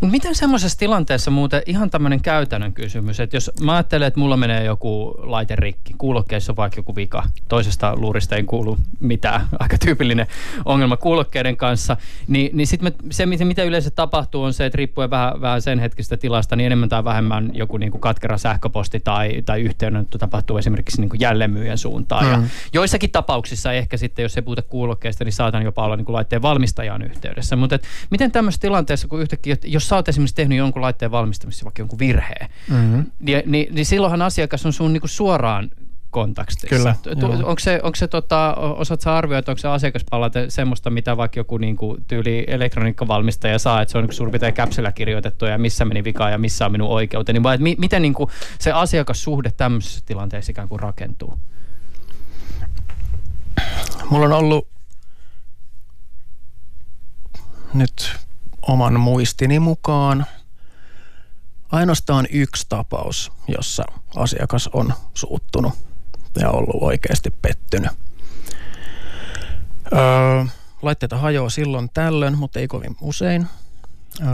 C: Mutta miten semmoisessa tilanteessa muuten ihan tämmöinen käytännön kysymys, että jos mä ajattelen, että mulla menee joku laite rikki, kuulokkeissa on vaikka joku vika, toisesta luurista ei kuulu mitään, [laughs] aika tyypillinen ongelma kuulokkeiden kanssa, niin, niin sitten se, mitä yleensä tapahtuu, on se, että riippuen vähän, vähän sen hetkistä tilasta, niin enemmän tai vähemmän joku niin kuin katkera sähköposti tai, tai yhteydenotto tapahtuu esimerkiksi niin kuin jälleenmyyjän suuntaan. Mm. Ja joissakin tapauksissa ehkä sitten, jos ei puhuta kuulokkeista, niin saatan jopa olla niin kuin laitteen valmistajan yhteydessä. Mutta miten tämmöisessä tilanteessa, kun yhtäkkiä jos sä oot esimerkiksi tehnyt jonkun laitteen valmistamisessa vaikka jonkun virheen, mm-hmm. niin, niin, niin silloinhan asiakas on sun niinku suoraan kontaktissa.
D: Kyllä.
C: Tu, onko se, onko se tota, osaat sä arvioida, että onko se asiakaspalaute semmoista, mitä vaikka joku niinku, tyyli elektroniikkavalmistaja saa, että se on niinku suurin piirtein käpsellä kirjoitettu ja missä meni vika ja missä on minun oikeuteni, vai mi, miten niinku se asiakassuhde tämmöisessä tilanteessa ikään kuin rakentuu?
D: Mulla on ollut nyt oman muistini mukaan ainoastaan yksi tapaus, jossa asiakas on suuttunut ja ollut oikeasti pettynyt. Öö, laitteita hajoaa silloin tällöin, mutta ei kovin usein. Öö,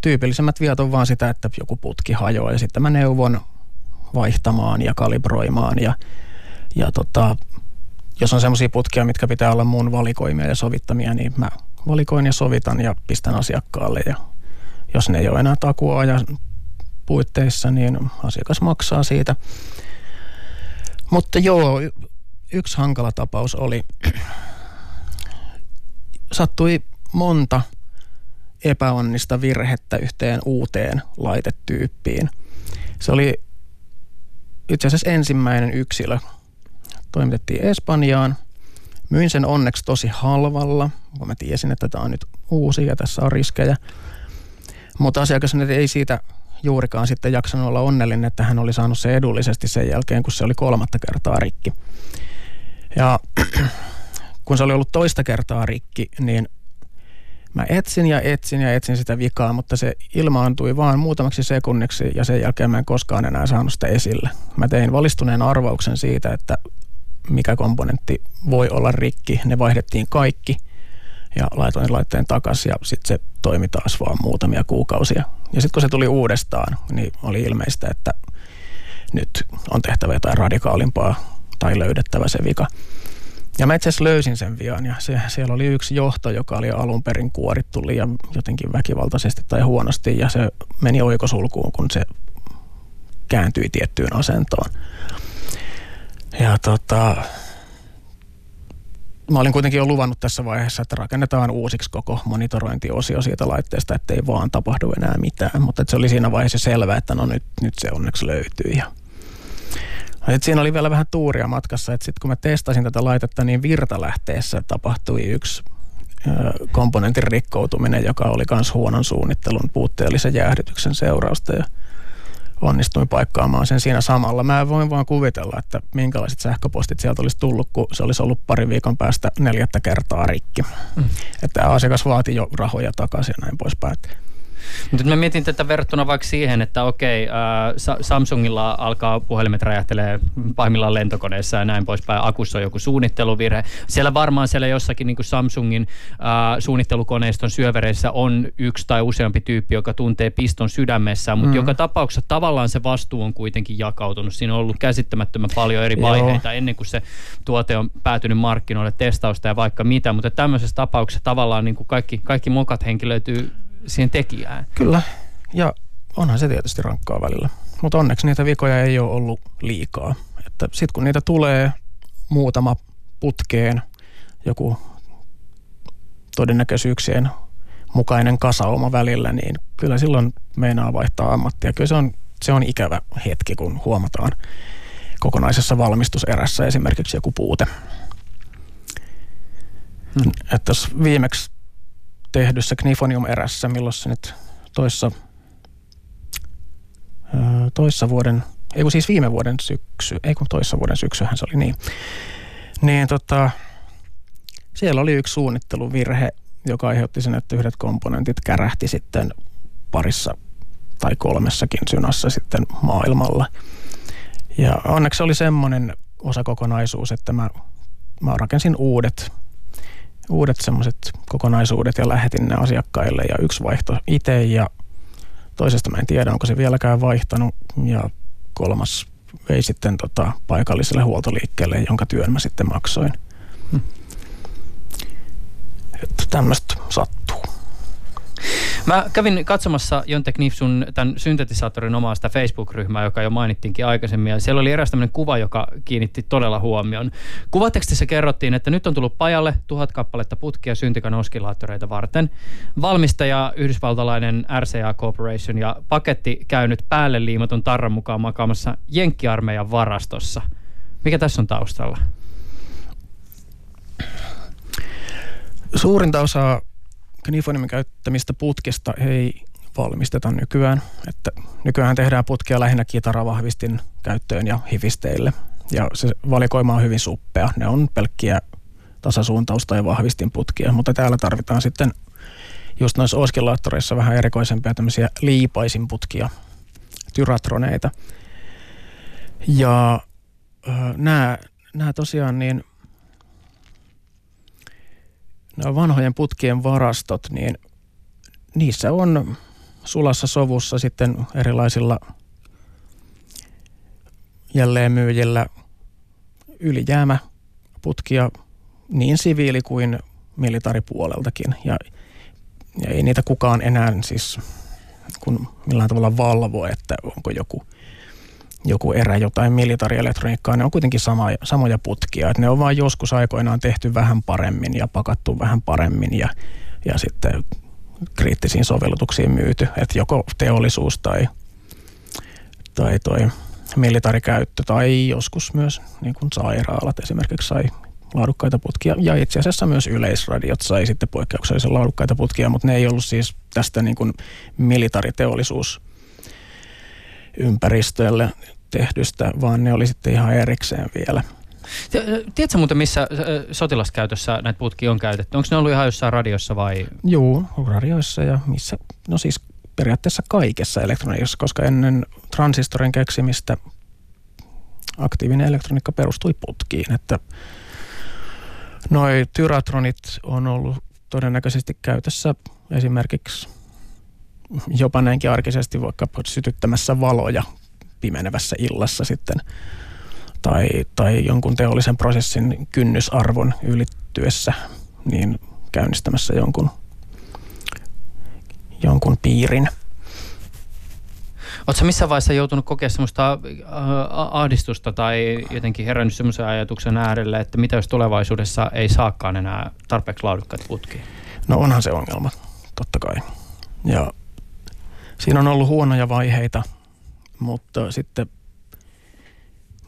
D: tyypillisemmät viat on vaan sitä, että joku putki hajoaa ja sitten mä neuvon vaihtamaan ja kalibroimaan ja, ja tota, jos on semmoisia putkia, mitkä pitää olla mun valikoimia ja sovittamia, niin mä valikoin ja sovitan ja pistän asiakkaalle. Ja jos ne ei ole enää ja puitteissa, niin asiakas maksaa siitä. Mutta joo, yksi hankala tapaus oli, sattui monta epäonnista virhettä yhteen uuteen laitetyyppiin. Se oli itse asiassa ensimmäinen yksilö. Toimitettiin Espanjaan – Myin sen onneksi tosi halvalla, kun mä tiesin, että tämä on nyt uusi ja tässä on riskejä. Mutta asiakas ei siitä juurikaan sitten jaksanut olla onnellinen, että hän oli saanut se edullisesti sen jälkeen, kun se oli kolmatta kertaa rikki. Ja [clears throat] kun se oli ollut toista kertaa rikki, niin mä etsin ja etsin ja etsin sitä vikaa, mutta se ilmaantui vaan muutamaksi sekunniksi ja sen jälkeen mä en koskaan enää saanut sitä esille. Mä tein valistuneen arvauksen siitä, että mikä komponentti voi olla rikki. Ne vaihdettiin kaikki ja laitoin laitteen takaisin ja sitten se toimi taas vaan muutamia kuukausia. Ja sitten kun se tuli uudestaan, niin oli ilmeistä, että nyt on tehtävä jotain radikaalimpaa tai löydettävä se vika. Ja mä itse asiassa löysin sen vian ja se, siellä oli yksi johto, joka oli alun perin kuorittu liian jotenkin väkivaltaisesti tai huonosti ja se meni oikosulkuun, kun se kääntyi tiettyyn asentoon. Ja tota, mä olin kuitenkin jo luvannut tässä vaiheessa, että rakennetaan uusiksi koko monitorointiosio siitä laitteesta, ettei vaan tapahdu enää mitään. Mutta se oli siinä vaiheessa selvää, että no nyt, nyt se onneksi löytyy. Ja et siinä oli vielä vähän tuuria matkassa, että sitten kun mä testasin tätä laitetta, niin virtalähteessä tapahtui yksi komponentin rikkoutuminen, joka oli myös huonon suunnittelun puutteellisen jäähdytyksen seurausta. Ja onnistuin paikkaamaan sen siinä samalla. Mä voin vaan kuvitella, että minkälaiset sähköpostit sieltä olisi tullut, kun se olisi ollut pari viikon päästä neljättä kertaa rikki. Mm. Että asiakas vaati jo rahoja takaisin ja näin poispäin.
C: Mutta mä mietin tätä verrattuna vaikka siihen, että okei, äh, Samsungilla alkaa puhelimet räjähtelee pahimmillaan lentokoneessa ja näin poispäin. Akussa on joku suunnitteluvirhe. Siellä varmaan siellä jossakin niin kuin Samsungin äh, suunnittelukoneiston syövereissä on yksi tai useampi tyyppi, joka tuntee piston sydämessä, mutta mm. joka tapauksessa tavallaan se vastuu on kuitenkin jakautunut. Siinä on ollut käsittämättömän paljon eri vaiheita Joo. ennen kuin se tuote on päätynyt markkinoille, testausta ja vaikka mitä, mutta tämmöisessä tapauksessa tavallaan niin kuin kaikki, kaikki mokat henkilöityy siihen tekijään.
D: Kyllä, ja onhan se tietysti rankkaa välillä. Mutta onneksi niitä vikoja ei ole ollut liikaa. Että sitten kun niitä tulee muutama putkeen, joku todennäköisyyksien mukainen kasauma välillä, niin kyllä silloin meinaa vaihtaa ammattia. Kyllä se on, se on ikävä hetki, kun huomataan kokonaisessa valmistuserässä esimerkiksi joku puute. Hmm. Että viimeksi tehdyssä Knifonium-erässä, milloin se nyt toissa, toissa vuoden, ei kun siis viime vuoden syksy, ei kun toissa vuoden syksyhän se oli niin, niin tota, siellä oli yksi suunnitteluvirhe, joka aiheutti sen, että yhdet komponentit kärähti sitten parissa tai kolmessakin synassa sitten maailmalla. Ja onneksi oli semmoinen osakokonaisuus, että mä, mä rakensin uudet uudet semmoiset kokonaisuudet ja lähetin ne asiakkaille ja yksi vaihto itse ja toisesta mä en tiedä, onko se vieläkään vaihtanut ja kolmas vei sitten tota paikalliselle huoltoliikkeelle, jonka työn mä sitten maksoin. Hmm. Että tämmöistä sattuu.
C: Mä kävin katsomassa Jonte Knif sun tämän syntetisaattorin omaa sitä Facebook-ryhmää, joka jo mainittiinkin aikaisemmin. Ja siellä oli eräs tämmöinen kuva, joka kiinnitti todella huomioon. Kuvatekstissä kerrottiin, että nyt on tullut pajalle tuhat kappaletta putkia syntikan oskilaattoreita varten. Valmistaja yhdysvaltalainen RCA Corporation ja paketti käynyt päälle liimatun tarran mukaan makaamassa Jenkkiarmeijan varastossa. Mikä tässä on taustalla?
D: Suurinta osaa Knifonimin käyttämistä putkista ei valmisteta nykyään. Että nykyään tehdään putkia lähinnä kitaravahvistin käyttöön ja hivisteille. Ja se valikoima on hyvin suppea. Ne on pelkkiä tasasuuntausta ja vahvistinputkia, mutta täällä tarvitaan sitten just noissa oskillaattoreissa vähän erikoisempia tämmöisiä liipaisinputkia, tyratroneita. Ja nämä, nämä tosiaan niin nämä vanhojen putkien varastot, niin niissä on sulassa sovussa sitten erilaisilla jälleenmyyjillä ylijäämäputkia niin siviili- kuin militaaripuoleltakin. Ja, ja ei niitä kukaan enää siis kun millään tavalla valvo, että onko joku – joku erä jotain militaarielektroniikkaa, ne on kuitenkin sama, samoja putkia. Et ne on vain joskus aikoinaan tehty vähän paremmin ja pakattu vähän paremmin ja, ja sitten kriittisiin sovellutuksiin myyty. Että joko teollisuus tai, tai toi militaarikäyttö tai joskus myös niin kuin sairaalat esimerkiksi sai laadukkaita putkia. Ja itse asiassa myös yleisradiot sai sitten poikkeuksellisen laadukkaita putkia, mutta ne ei ollut siis tästä niin kuin militaariteollisuus ympäristölle tehdystä, vaan ne oli sitten ihan erikseen vielä.
C: Tiedätkö muuten, missä sotilaskäytössä näitä putkia on käytetty? Onko ne ollut ihan jossain radiossa vai?
D: Joo, radioissa ja missä, no siis periaatteessa kaikessa elektroniikassa, koska ennen transistorin keksimistä aktiivinen elektroniikka perustui putkiin, että noi tyratronit on ollut todennäköisesti käytössä esimerkiksi jopa näinkin arkisesti vaikka sytyttämässä valoja pimenevässä illassa sitten tai, tai jonkun teollisen prosessin kynnysarvon ylittyessä niin käynnistämässä jonkun, jonkun piirin.
C: Oletko missä vaiheessa joutunut kokea sellaista ahdistusta tai jotenkin herännyt sellaisen ajatuksen äärelle, että mitä jos tulevaisuudessa ei saakaan enää tarpeeksi laadukkaita putkia?
D: No onhan se ongelma, totta kai. Ja siinä on ollut huonoja vaiheita, mutta sitten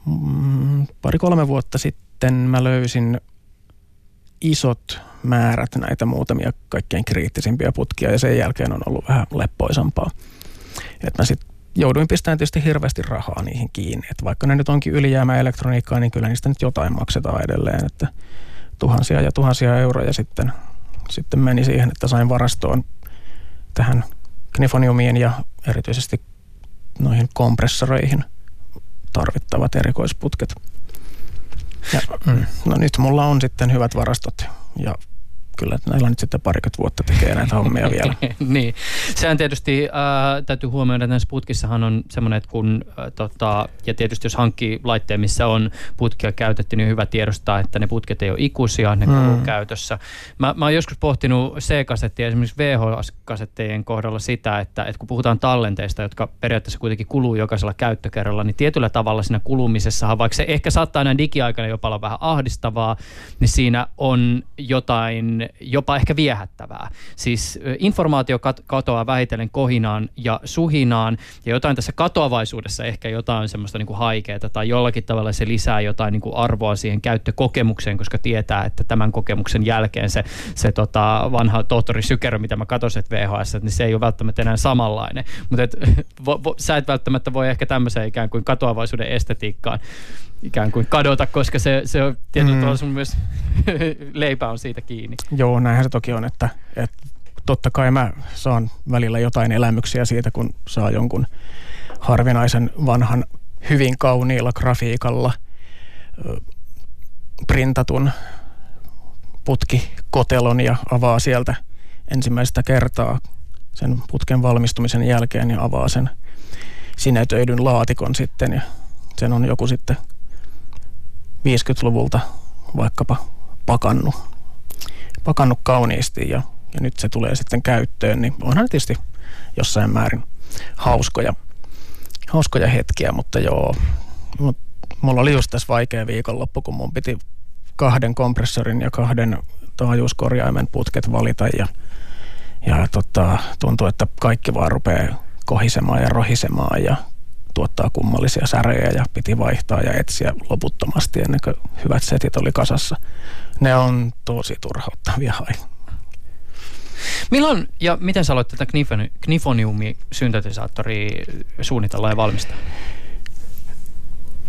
D: mm, pari-kolme vuotta sitten mä löysin isot määrät näitä muutamia kaikkein kriittisimpiä putkia ja sen jälkeen on ollut vähän leppoisampaa. Et mä sitten jouduin pistämään tietysti hirveästi rahaa niihin kiinni. Et vaikka ne nyt onkin ylijäämä elektroniikkaa, niin kyllä niistä nyt jotain maksetaan edelleen. Että tuhansia ja tuhansia euroja sitten, sitten meni siihen, että sain varastoon tähän knifoniumiin ja erityisesti noihin kompressoreihin tarvittavat erikoisputket. Ja, mm, no nyt mulla on sitten hyvät varastot ja kyllä näillä nyt sitten parikymmentä vuotta tekee näitä hommia vielä. [laughs]
C: niin. Sehän tietysti äh, täytyy huomioida, että näissä putkissahan on semmoinen, että kun, äh, tota, ja tietysti jos hankkii laitteen, missä on putkia käytetty, niin on hyvä tiedostaa, että ne putket ei ole ikuisia, ne mm. käytössä. Mä, mä oon joskus pohtinut C-kasettia, esimerkiksi VHS-kasettejen kohdalla sitä, että, että kun puhutaan tallenteista, jotka periaatteessa kuitenkin kuluu jokaisella käyttökerralla, niin tietyllä tavalla siinä kulumisessahan, vaikka se ehkä saattaa näin digiaikana jopa olla vähän ahdistavaa, niin siinä on jotain jopa ehkä viehättävää. Siis informaatio kat- katoaa vähitellen kohinaan ja suhinaan ja jotain tässä katoavaisuudessa ehkä jotain semmoista niin kuin haikeeta tai jollakin tavalla se lisää jotain niin kuin arvoa siihen käyttökokemukseen, koska tietää, että tämän kokemuksen jälkeen se, se tota vanha tohtori Sykerö, mitä mä katsoin VHS, niin se ei ole välttämättä enää samanlainen. Mutta [laughs] sä et välttämättä voi ehkä tämmöiseen ikään kuin katoavaisuuden estetiikkaan ikään kuin kadota, koska se, se on tietyllä mm. tavalla sun myös [laughs] leipä on siitä kiinni.
D: Joo, näinhän se toki on, että, että totta kai mä saan välillä jotain elämyksiä siitä, kun saa jonkun harvinaisen vanhan hyvin kauniilla grafiikalla printatun putkikotelon ja avaa sieltä ensimmäistä kertaa sen putken valmistumisen jälkeen ja avaa sen sinetöidyn laatikon sitten ja sen on joku sitten 50-luvulta vaikkapa pakannut, pakannut kauniisti ja, ja nyt se tulee sitten käyttöön, niin onhan tietysti jossain määrin hauskoja, hauskoja hetkiä, mutta joo, mut mulla oli just tässä vaikea viikonloppu, kun mun piti kahden kompressorin ja kahden taajuuskorjaimen putket valita ja, ja tota, tuntuu, että kaikki vaan rupeaa kohisemaan ja rohisemaan ja tuottaa kummallisia säröjä ja piti vaihtaa ja etsiä loputtomasti ennen kuin hyvät setit oli kasassa. Ne on tosi turhauttavia hain.
C: Milloin ja miten sä aloit tätä Knifoniumi-syntetisaattoria suunnitella ja valmistaa?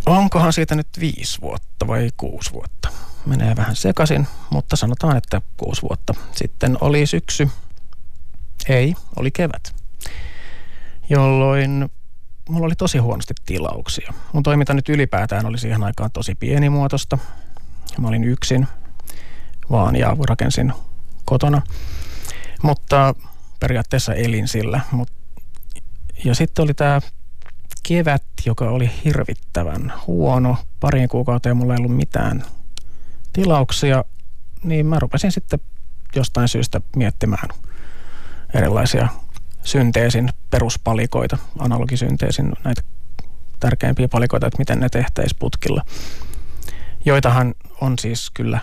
D: Onkohan siitä nyt viisi vuotta vai kuusi vuotta? Menee vähän sekaisin, mutta sanotaan, että kuusi vuotta. Sitten oli syksy, ei, oli kevät, jolloin mulla oli tosi huonosti tilauksia. Mun toiminta nyt ylipäätään oli siihen aikaan tosi pienimuotoista. Mä olin yksin vaan ja rakensin kotona. Mutta periaatteessa elin sillä. Mut, ja sitten oli tämä kevät, joka oli hirvittävän huono. Pariin kuukauteen mulla ei ollut mitään tilauksia, niin mä rupesin sitten jostain syystä miettimään erilaisia synteesin peruspalikoita, analogisynteesin näitä tärkeimpiä palikoita, että miten ne tehtäisiin putkilla. Joitahan on siis kyllä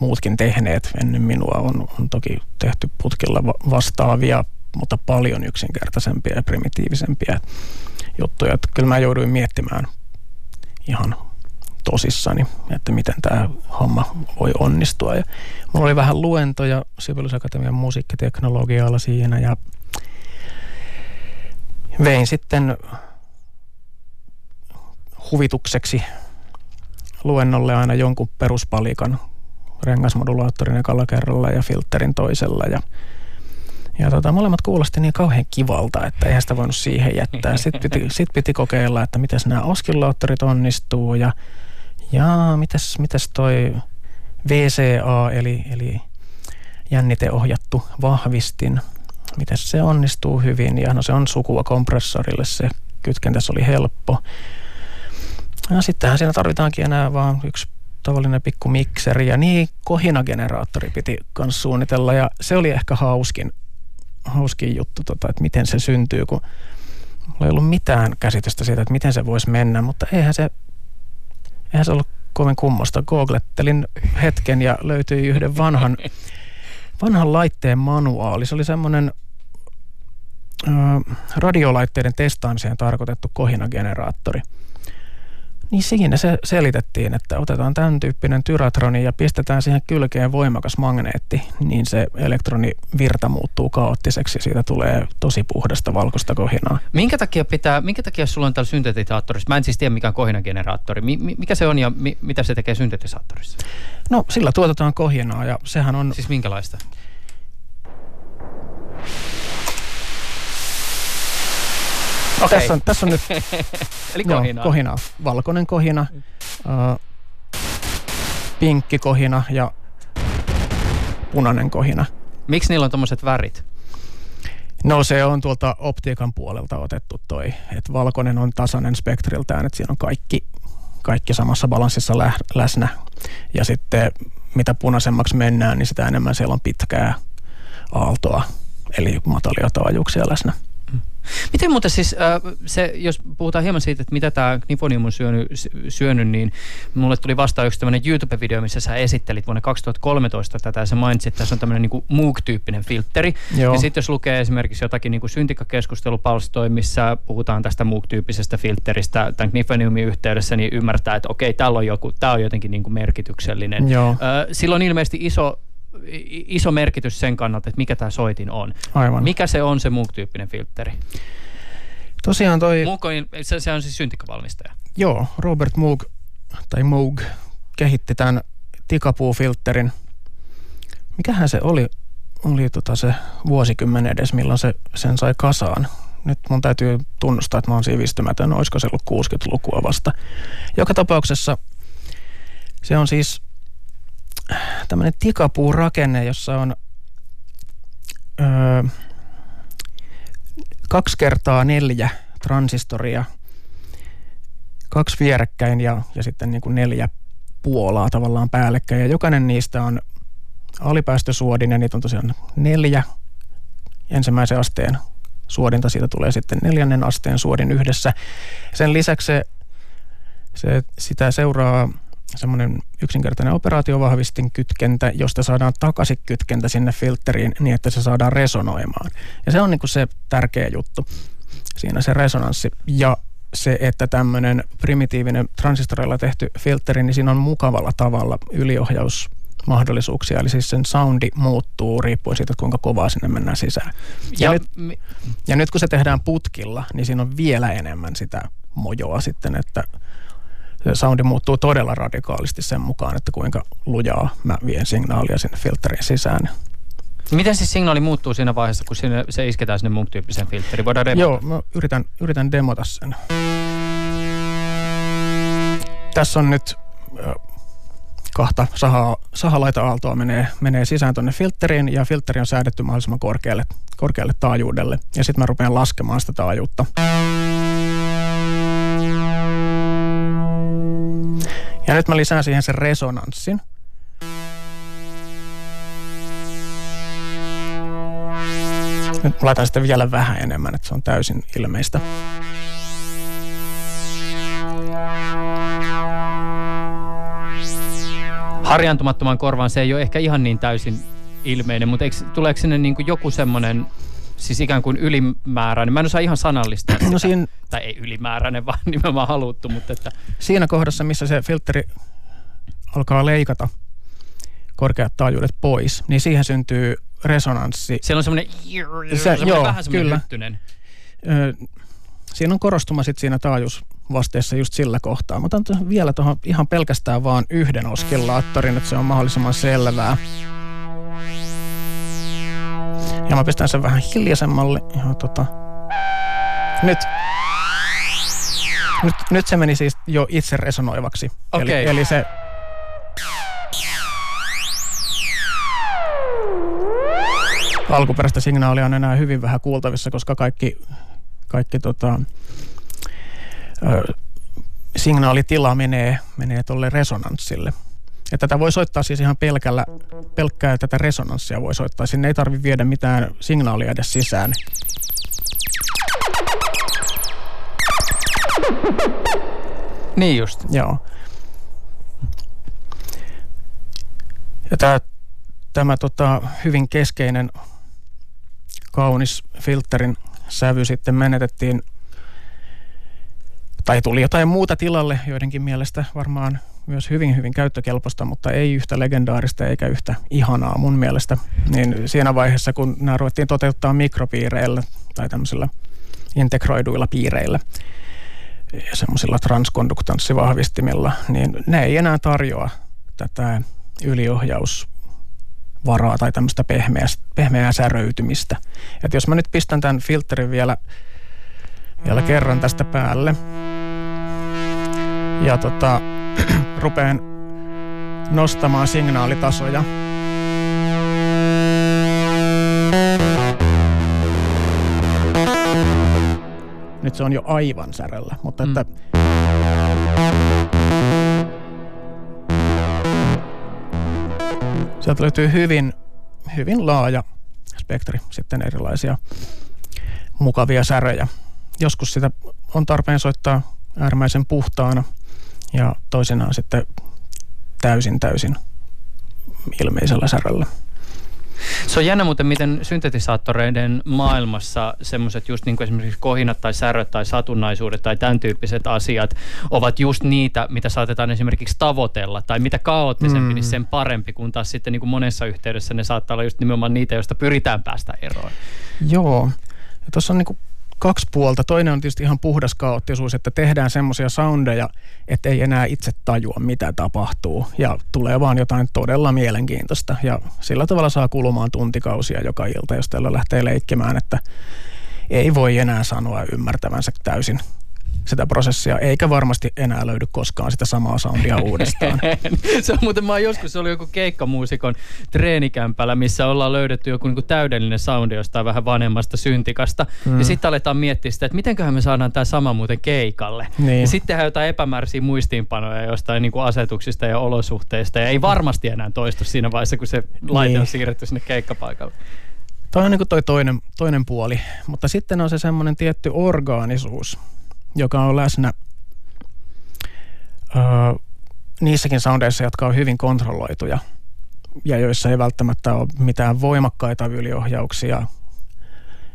D: muutkin tehneet ennen minua. On, on toki tehty putkilla vastaavia, mutta paljon yksinkertaisempia ja primitiivisempia juttuja. Että kyllä mä jouduin miettimään ihan tosissani, että miten tämä homma voi onnistua. Ja mulla oli vähän luentoja Sibelius Akatemian musiikkiteknologialla siinä ja vein sitten huvitukseksi luennolle aina jonkun peruspalikan rengasmodulaattorin ekalla kerralla ja filterin toisella ja ja tota, molemmat kuulosti niin kauhean kivalta, että eihän sitä voinut siihen jättää. Sitten piti, [laughs] sit piti kokeilla, että miten nämä oscillaattorit onnistuu ja, ja mitäs, mitäs toi VCA eli, eli jänniteohjattu vahvistin – miten se onnistuu hyvin. Ja no se on sukua kompressorille, se kytkentä oli helppo. Ja sittenhän siinä tarvitaankin enää vaan yksi tavallinen pikku mikseri ja niin kohinageneraattori piti myös suunnitella ja se oli ehkä hauskin, hauskin juttu, tota, että miten se syntyy, kun mulla ei ollut mitään käsitystä siitä, että miten se voisi mennä, mutta eihän se, eihän se ollut kovin kummosta. Googlettelin hetken ja löytyi yhden vanhan, vanhan laitteen manuaali. Se oli semmoinen radiolaitteiden testaamiseen tarkoitettu kohinageneraattori. Niin siinä se selitettiin, että otetaan tämän tyyppinen tyratroni ja pistetään siihen kylkeen voimakas magneetti, niin se elektronivirta muuttuu kaoottiseksi. Siitä tulee tosi puhdasta valkoista kohinaa.
C: Minkä takia, pitää, minkä takia sulla on täällä syntetisaattorissa? Mä en siis tiedä, mikä on kohinageneraattori. mikä se on ja mi, mitä se tekee syntetisaattorissa?
D: No sillä tuotetaan kohinaa ja sehän on...
C: Siis minkälaista? Okay.
D: Tässä, on, tässä on nyt [laughs]
C: Eli
D: joo,
C: kohina.
D: kohina. Valkoinen kohina, äh, pinkki kohina ja punainen kohina.
C: Miksi niillä on tommoset värit?
D: No se on tuolta optiikan puolelta otettu toi, että valkoinen on tasainen spektriltään, että siinä on kaikki, kaikki samassa balanssissa lä- läsnä. Ja sitten mitä punaisemmaksi mennään, niin sitä enemmän siellä on pitkää aaltoa, eli matalia taajuuksia läsnä.
C: Miten muuten siis, äh, se, jos puhutaan hieman siitä, että mitä tämä Knifonium on syönyt, syönyt, niin mulle tuli vastaan yksi tämmöinen YouTube-video, missä sä esittelit vuonna 2013 tätä, ja sä mainitsit, että tässä on tämmöinen niin Moog-tyyppinen filtteri.
D: Joo.
C: Ja sitten jos lukee esimerkiksi jotakin niin syntikkakeskustelupalstoja, missä puhutaan tästä Moog-tyyppisestä filteristä tämän Knifoniumin yhteydessä, niin ymmärtää, että okei, täällä on joku, tämä on jotenkin niin kuin merkityksellinen.
D: Joo.
C: Äh, sillä on ilmeisesti iso, iso merkitys sen kannalta, että mikä tämä soitin on.
D: Aivan.
C: Mikä se on se Moog-tyyppinen filtteri?
D: Tosiaan toi,
C: Moog on, se, se on siis syntikkavalmistaja.
D: joo, Robert Moog, tai Moog, kehitti tämän tikapuufilterin. Mikähän se oli, oli tota se vuosikymmen edes, milloin se sen sai kasaan. Nyt mun täytyy tunnustaa, että mä oon sivistymätön, olisiko se ollut 60-lukua vasta. Joka tapauksessa se on siis tämmöinen tikapuurakenne, jossa on öö, kaksi kertaa neljä transistoria, kaksi vierekkäin ja, ja sitten niin kuin neljä puolaa tavallaan päällekkäin. Ja jokainen niistä on alipäästösuodin ja niitä on tosiaan neljä ensimmäisen asteen suodinta. Siitä tulee sitten neljännen asteen suodin yhdessä. Sen lisäksi se, se, sitä seuraa semmoinen yksinkertainen operaatiovahvistin kytkentä, josta saadaan takaisin kytkentä sinne filtteriin niin, että se saadaan resonoimaan. Ja se on niin kuin se tärkeä juttu siinä se resonanssi. Ja se, että tämmöinen primitiivinen transistoreilla tehty filtteri, niin siinä on mukavalla tavalla yliohjausmahdollisuuksia. Eli siis sen soundi muuttuu riippuen siitä, kuinka kovaa sinne mennään sisään. Ja,
C: Ja,
D: nyt,
C: mi-
D: ja nyt kun se tehdään putkilla, niin siinä on vielä enemmän sitä mojoa sitten, että se soundi muuttuu todella radikaalisti sen mukaan, että kuinka lujaa mä vien signaalia sinne filterin sisään.
C: miten siis signaali muuttuu siinä vaiheessa, kun sinne, se isketään sinne Moog-tyyppiseen filtteriin? Voidaan demota.
D: Joo, mä yritän, yritän demota sen. Tässä on nyt kahta saha, sahalaita-aaltoa menee, menee sisään tuonne filtteriin ja filtteri on säädetty mahdollisimman korkealle, korkealle taajuudelle. Ja sitten mä rupean laskemaan sitä taajuutta. Nyt mä lisään siihen sen resonanssin. Nyt mä laitan sitä vielä vähän enemmän, että se on täysin ilmeistä.
C: Harjaantumattoman korvaan se ei ole ehkä ihan niin täysin ilmeinen, mutta eikö, tuleeko sinne niin joku semmoinen, siis ikään kuin ylimääräinen, mä en osaa ihan sanallistaa sitä,
D: No siinä,
C: tai ei ylimääräinen, vaan [laughs] nimenomaan haluttu, mutta että
D: siinä kohdassa, missä se filtteri alkaa leikata korkeat taajuudet pois, niin siihen syntyy resonanssi.
C: siellä on semmoinen,
D: Se-
C: semmoinen
D: joo,
C: vähän semmoinen
D: kyllä.
C: hyttynen.
D: Siinä on korostuma sit siinä taajuusvasteessa just sillä kohtaa. Mä otan vielä tuohon ihan pelkästään vaan yhden oskillaattorin, että se on mahdollisimman selvää. Ja mä pistän sen vähän hiljaisemmalle. Ja tota. Nyt. Nyt, nyt se meni siis jo itse resonoivaksi. Eli,
C: Okei.
D: eli se alkuperäistä signaalia on enää hyvin vähän kuultavissa, koska kaikki, kaikki tota, ö, signaalitila menee, menee tuolle resonanssille. Ja tätä voi soittaa siis ihan pelkällä, pelkkää tätä resonanssia voi soittaa. Sinne ei tarvitse viedä mitään signaalia edes sisään.
C: Niin just.
D: Joo. Ja tämä, tämä tota, hyvin keskeinen kaunis filterin sävy sitten menetettiin tai tuli jotain muuta tilalle, joidenkin mielestä varmaan myös hyvin, hyvin käyttökelpoista, mutta ei yhtä legendaarista eikä yhtä ihanaa mun mielestä. Niin siinä vaiheessa, kun nämä ruvettiin toteuttaa mikropiireillä tai tämmöisillä integroiduilla piireillä, ja semmoisilla transkonduktanssivahvistimilla, niin ne ei enää tarjoa tätä yliohjausvaraa tai tämmöistä pehmeää, pehmeää säröytymistä. Et jos mä nyt pistän tämän filterin vielä, vielä kerran tästä päälle. Ja tota, rupeen nostamaan signaalitasoja. Nyt se on jo aivan säröllä, mutta mm. että sieltä löytyy hyvin, hyvin laaja spektri sitten erilaisia mukavia säröjä. Joskus sitä on tarpeen soittaa äärimmäisen puhtaana ja toisinaan sitten täysin täysin ilmeisellä säröllä.
C: Se on jännä muuten, miten syntetisaattoreiden maailmassa semmoiset just niin kuin esimerkiksi kohinat tai säröt tai satunnaisuudet tai tämän tyyppiset asiat ovat just niitä, mitä saatetaan esimerkiksi tavoitella tai mitä kaoottisempi, mm. niin sen parempi, kun taas sitten niin kuin monessa yhteydessä ne saattaa olla just nimenomaan niitä, joista pyritään päästä eroon.
D: Joo. Ja tuossa on niin kuin kaksi puolta. Toinen on tietysti ihan puhdas kaoottisuus, että tehdään semmoisia soundeja, että ei enää itse tajua, mitä tapahtuu. Ja tulee vaan jotain todella mielenkiintoista. Ja sillä tavalla saa kulumaan tuntikausia joka ilta, jos tällä lähtee leikkimään, että ei voi enää sanoa ymmärtävänsä täysin sitä prosessia, eikä varmasti enää löydy koskaan sitä samaa soundia [laughs] uudestaan.
C: se on muuten, mä joskus, se oli joku keikkamuusikon treenikämpällä, missä ollaan löydetty joku niin täydellinen soundi jostain vähän vanhemmasta syntikasta. Mm. Ja sitten aletaan miettiä sitä, että mitenköhän me saadaan tämä sama muuten keikalle. Niin. Ja sitten tehdään jotain epämääräisiä muistiinpanoja jostain niin kuin asetuksista ja olosuhteista. Ja ei varmasti enää toistu siinä vaiheessa, kun se laite niin. on siirretty sinne keikkapaikalle.
D: Toi on niin kuin toi toinen, toinen puoli, mutta sitten on se semmoinen tietty orgaanisuus, joka on läsnä ö, niissäkin soundeissa, jotka on hyvin kontrolloituja ja joissa ei välttämättä ole mitään voimakkaita yliohjauksia,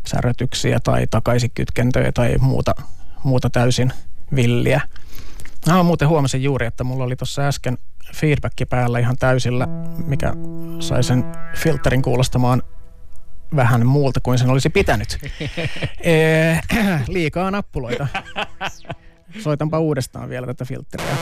D: särötyksiä tai takaisinkytkentöjä tai muuta, muuta täysin villiä. Mä muuten huomasin juuri, että mulla oli tuossa äsken feedback päällä ihan täysillä, mikä sai sen filterin kuulostamaan vähän muulta kuin sen olisi pitänyt. [laughs] ee, [clears throat] liikaa nappuloita. Soitanpa uudestaan vielä tätä filtteriä.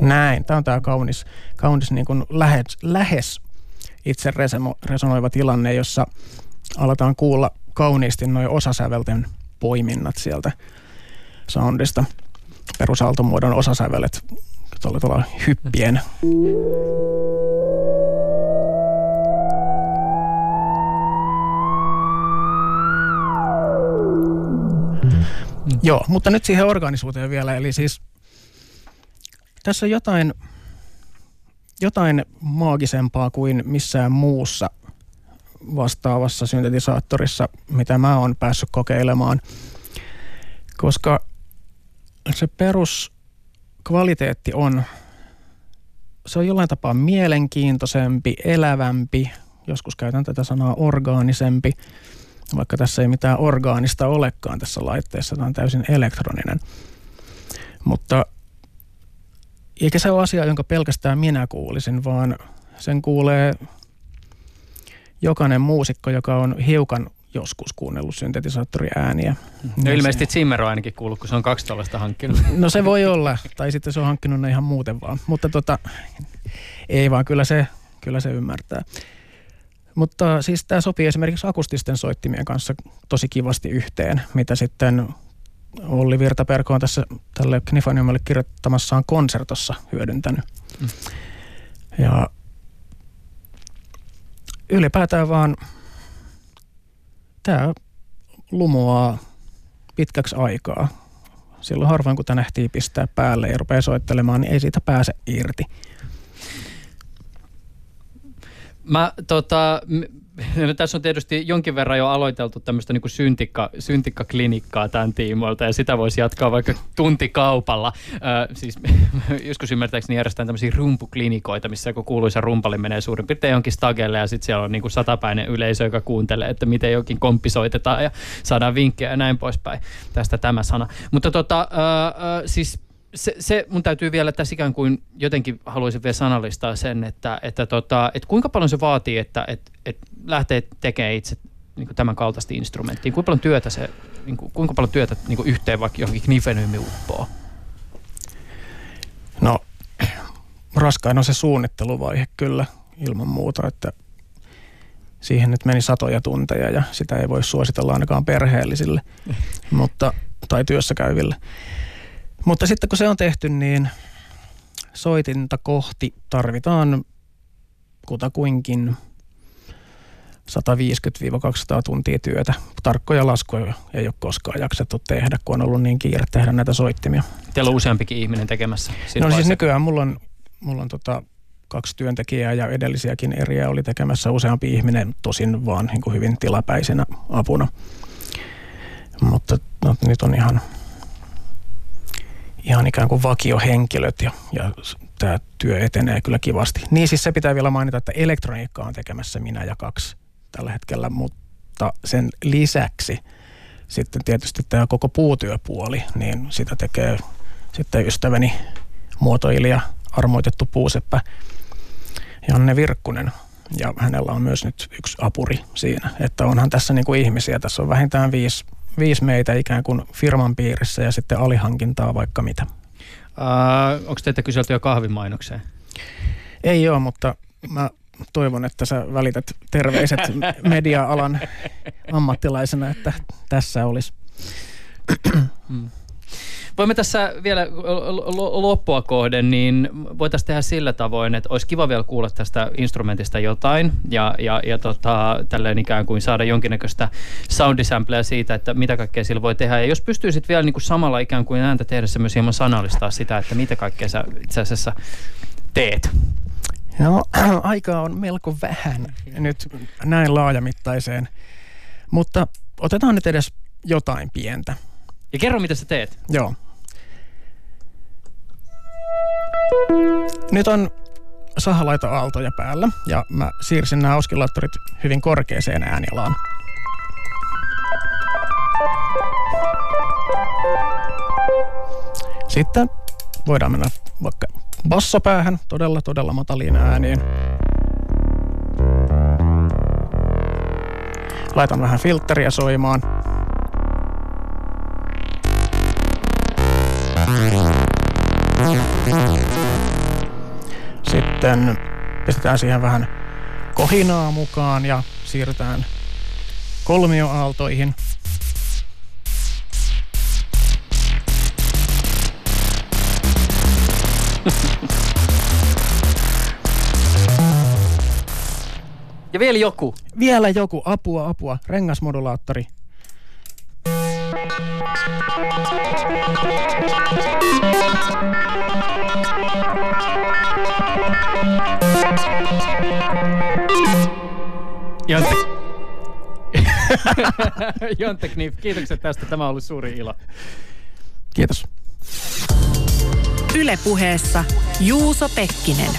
D: Näin. Tämä on tämä kaunis, kaunis niin kuin lähes, lähes itse resonoiva tilanne, jossa aletaan kuulla kauniisti noin osasävelten poiminnat sieltä soundista. Perusaaltomuodon osasävelet tuolla, tuolla hyppien. Joo, mutta nyt siihen organisuuteen vielä. Eli siis tässä on jotain, jotain maagisempaa kuin missään muussa vastaavassa syntetisaattorissa, mitä mä oon päässyt kokeilemaan, koska se peruskvaliteetti on, se on jollain tapaa mielenkiintoisempi, elävämpi, joskus käytän tätä sanaa orgaanisempi, vaikka tässä ei mitään orgaanista olekaan tässä laitteessa, tämä on täysin elektroninen. Mutta eikä se ole asia, jonka pelkästään minä kuulisin, vaan sen kuulee jokainen muusikko, joka on hiukan joskus kuunnellut syntetisaattoriääniä.
C: No ilmeisesti Zimmer on ainakin kuullut, kun se on kaksi tällaista hankkinut. [laughs]
D: No se voi olla, tai sitten se on hankkinut ne ihan muuten vaan. Mutta tota, ei vaan, kyllä se, kyllä se ymmärtää. Mutta siis tämä sopii esimerkiksi akustisten soittimien kanssa tosi kivasti yhteen, mitä sitten Olli Virtaperko on tässä tälle Knifaniumille kirjoittamassaan konsertossa hyödyntänyt. Mm. Ja ylipäätään vaan tämä lumoaa pitkäksi aikaa. Silloin harvoin kun tämä nähtiin pistää päälle ja rupeaa soittelemaan, niin ei siitä pääse irti.
C: Mä tota, [laughs] no, tässä on tietysti jonkin verran jo aloiteltu tämmöistä niin syntikka, syntikkaklinikkaa tämän tiimoilta ja sitä voisi jatkaa vaikka tuntikaupalla. Ö, siis [laughs] joskus ymmärtääkseni järjestetään tämmöisiä rumpuklinikoita, missä joku kuuluisa rumpali menee suurin piirtein jonkin stagelle ja sitten siellä on niin kuin satapäinen yleisö, joka kuuntelee, että miten jokin komppi soitetaan ja saadaan vinkkejä ja näin poispäin. Tästä tämä sana. Mutta tota, ö, ö, siis se, se mun täytyy vielä tässä ikään kuin jotenkin haluaisin vielä sanallistaa sen, että, että, tota, että kuinka paljon se vaatii, että, että, että lähtee tekemään itse niin kuin tämän kaltaista instrumenttia? Kuinka paljon työtä se, niin kuin, kuinka paljon työtä niin kuin yhteen vaikka johonkin knifenyymi uppoo?
D: No, raskain on se suunnitteluvaihe kyllä ilman muuta, että siihen nyt meni satoja tunteja ja sitä ei voi suositella ainakaan perheellisille [laughs] mutta, tai työssä käyville. Mutta sitten kun se on tehty, niin soitinta kohti tarvitaan kutakuinkin 150-200 tuntia työtä. Tarkkoja laskuja ei ole koskaan jaksettu tehdä, kun on ollut niin kiire tehdä näitä soittimia.
C: Teillä on useampikin ihminen tekemässä.
D: No siis nykyään mulla on, mulla on tota kaksi työntekijää ja edellisiäkin eriä oli tekemässä useampi ihminen, tosin vaan niin kuin hyvin tilapäisenä apuna. Mutta no, nyt on ihan, ihan ikään kuin vakiohenkilöt ja, ja tämä työ etenee kyllä kivasti. Niin siis se pitää vielä mainita, että elektroniikkaa on tekemässä minä ja kaksi tällä hetkellä, mutta sen lisäksi sitten tietysti tämä koko puutyöpuoli, niin sitä tekee sitten ystäväni muotoilija, armoitettu puuseppä Janne Virkkunen. Ja hänellä on myös nyt yksi apuri siinä, että onhan tässä niin kuin ihmisiä. Tässä on vähintään viisi, viisi meitä ikään kuin firman piirissä ja sitten alihankintaa vaikka mitä.
C: Uh, onko teitä kyselty jo kahvimainokseen?
D: Ei ole, mutta mä toivon, että sä välität terveiset [laughs] media-alan ammattilaisena, että tässä olisi.
C: Voimme tässä vielä loppua kohden, niin voitaisiin tehdä sillä tavoin, että olisi kiva vielä kuulla tästä instrumentista jotain ja, ja, ja tota, tälleen ikään kuin saada jonkinnäköistä soundisamplea siitä, että mitä kaikkea sillä voi tehdä. Ja jos pystyisit vielä niin kuin samalla ikään kuin ääntä tehdä myös hieman sanallistaa sitä, että mitä kaikkea sä itse asiassa teet.
D: No, [clears throat] aikaa on melko vähän nyt näin laajamittaiseen, mutta otetaan nyt edes jotain pientä.
C: Ja kerro, mitä sä teet.
D: Joo. Nyt on sahalaita aaltoja päällä ja mä siirsin nämä oskillaattorit hyvin korkeeseen äänialaan. Sitten voidaan mennä vaikka bassopäähän todella todella mataliin ääniin. Laitan vähän filtteriä soimaan. Sitten pistetään siihen vähän kohinaa mukaan ja siirrytään kolmioaaltoihin.
C: Ja vielä joku.
D: Vielä joku. Apua, apua. Rengasmodulaattori.
C: Jonte... [laughs] Jonte Knif, kiitokset tästä. Tämä ollut suuri ilo.
D: Kiitos.
A: Ylepuheessa Juuso Pekkinen.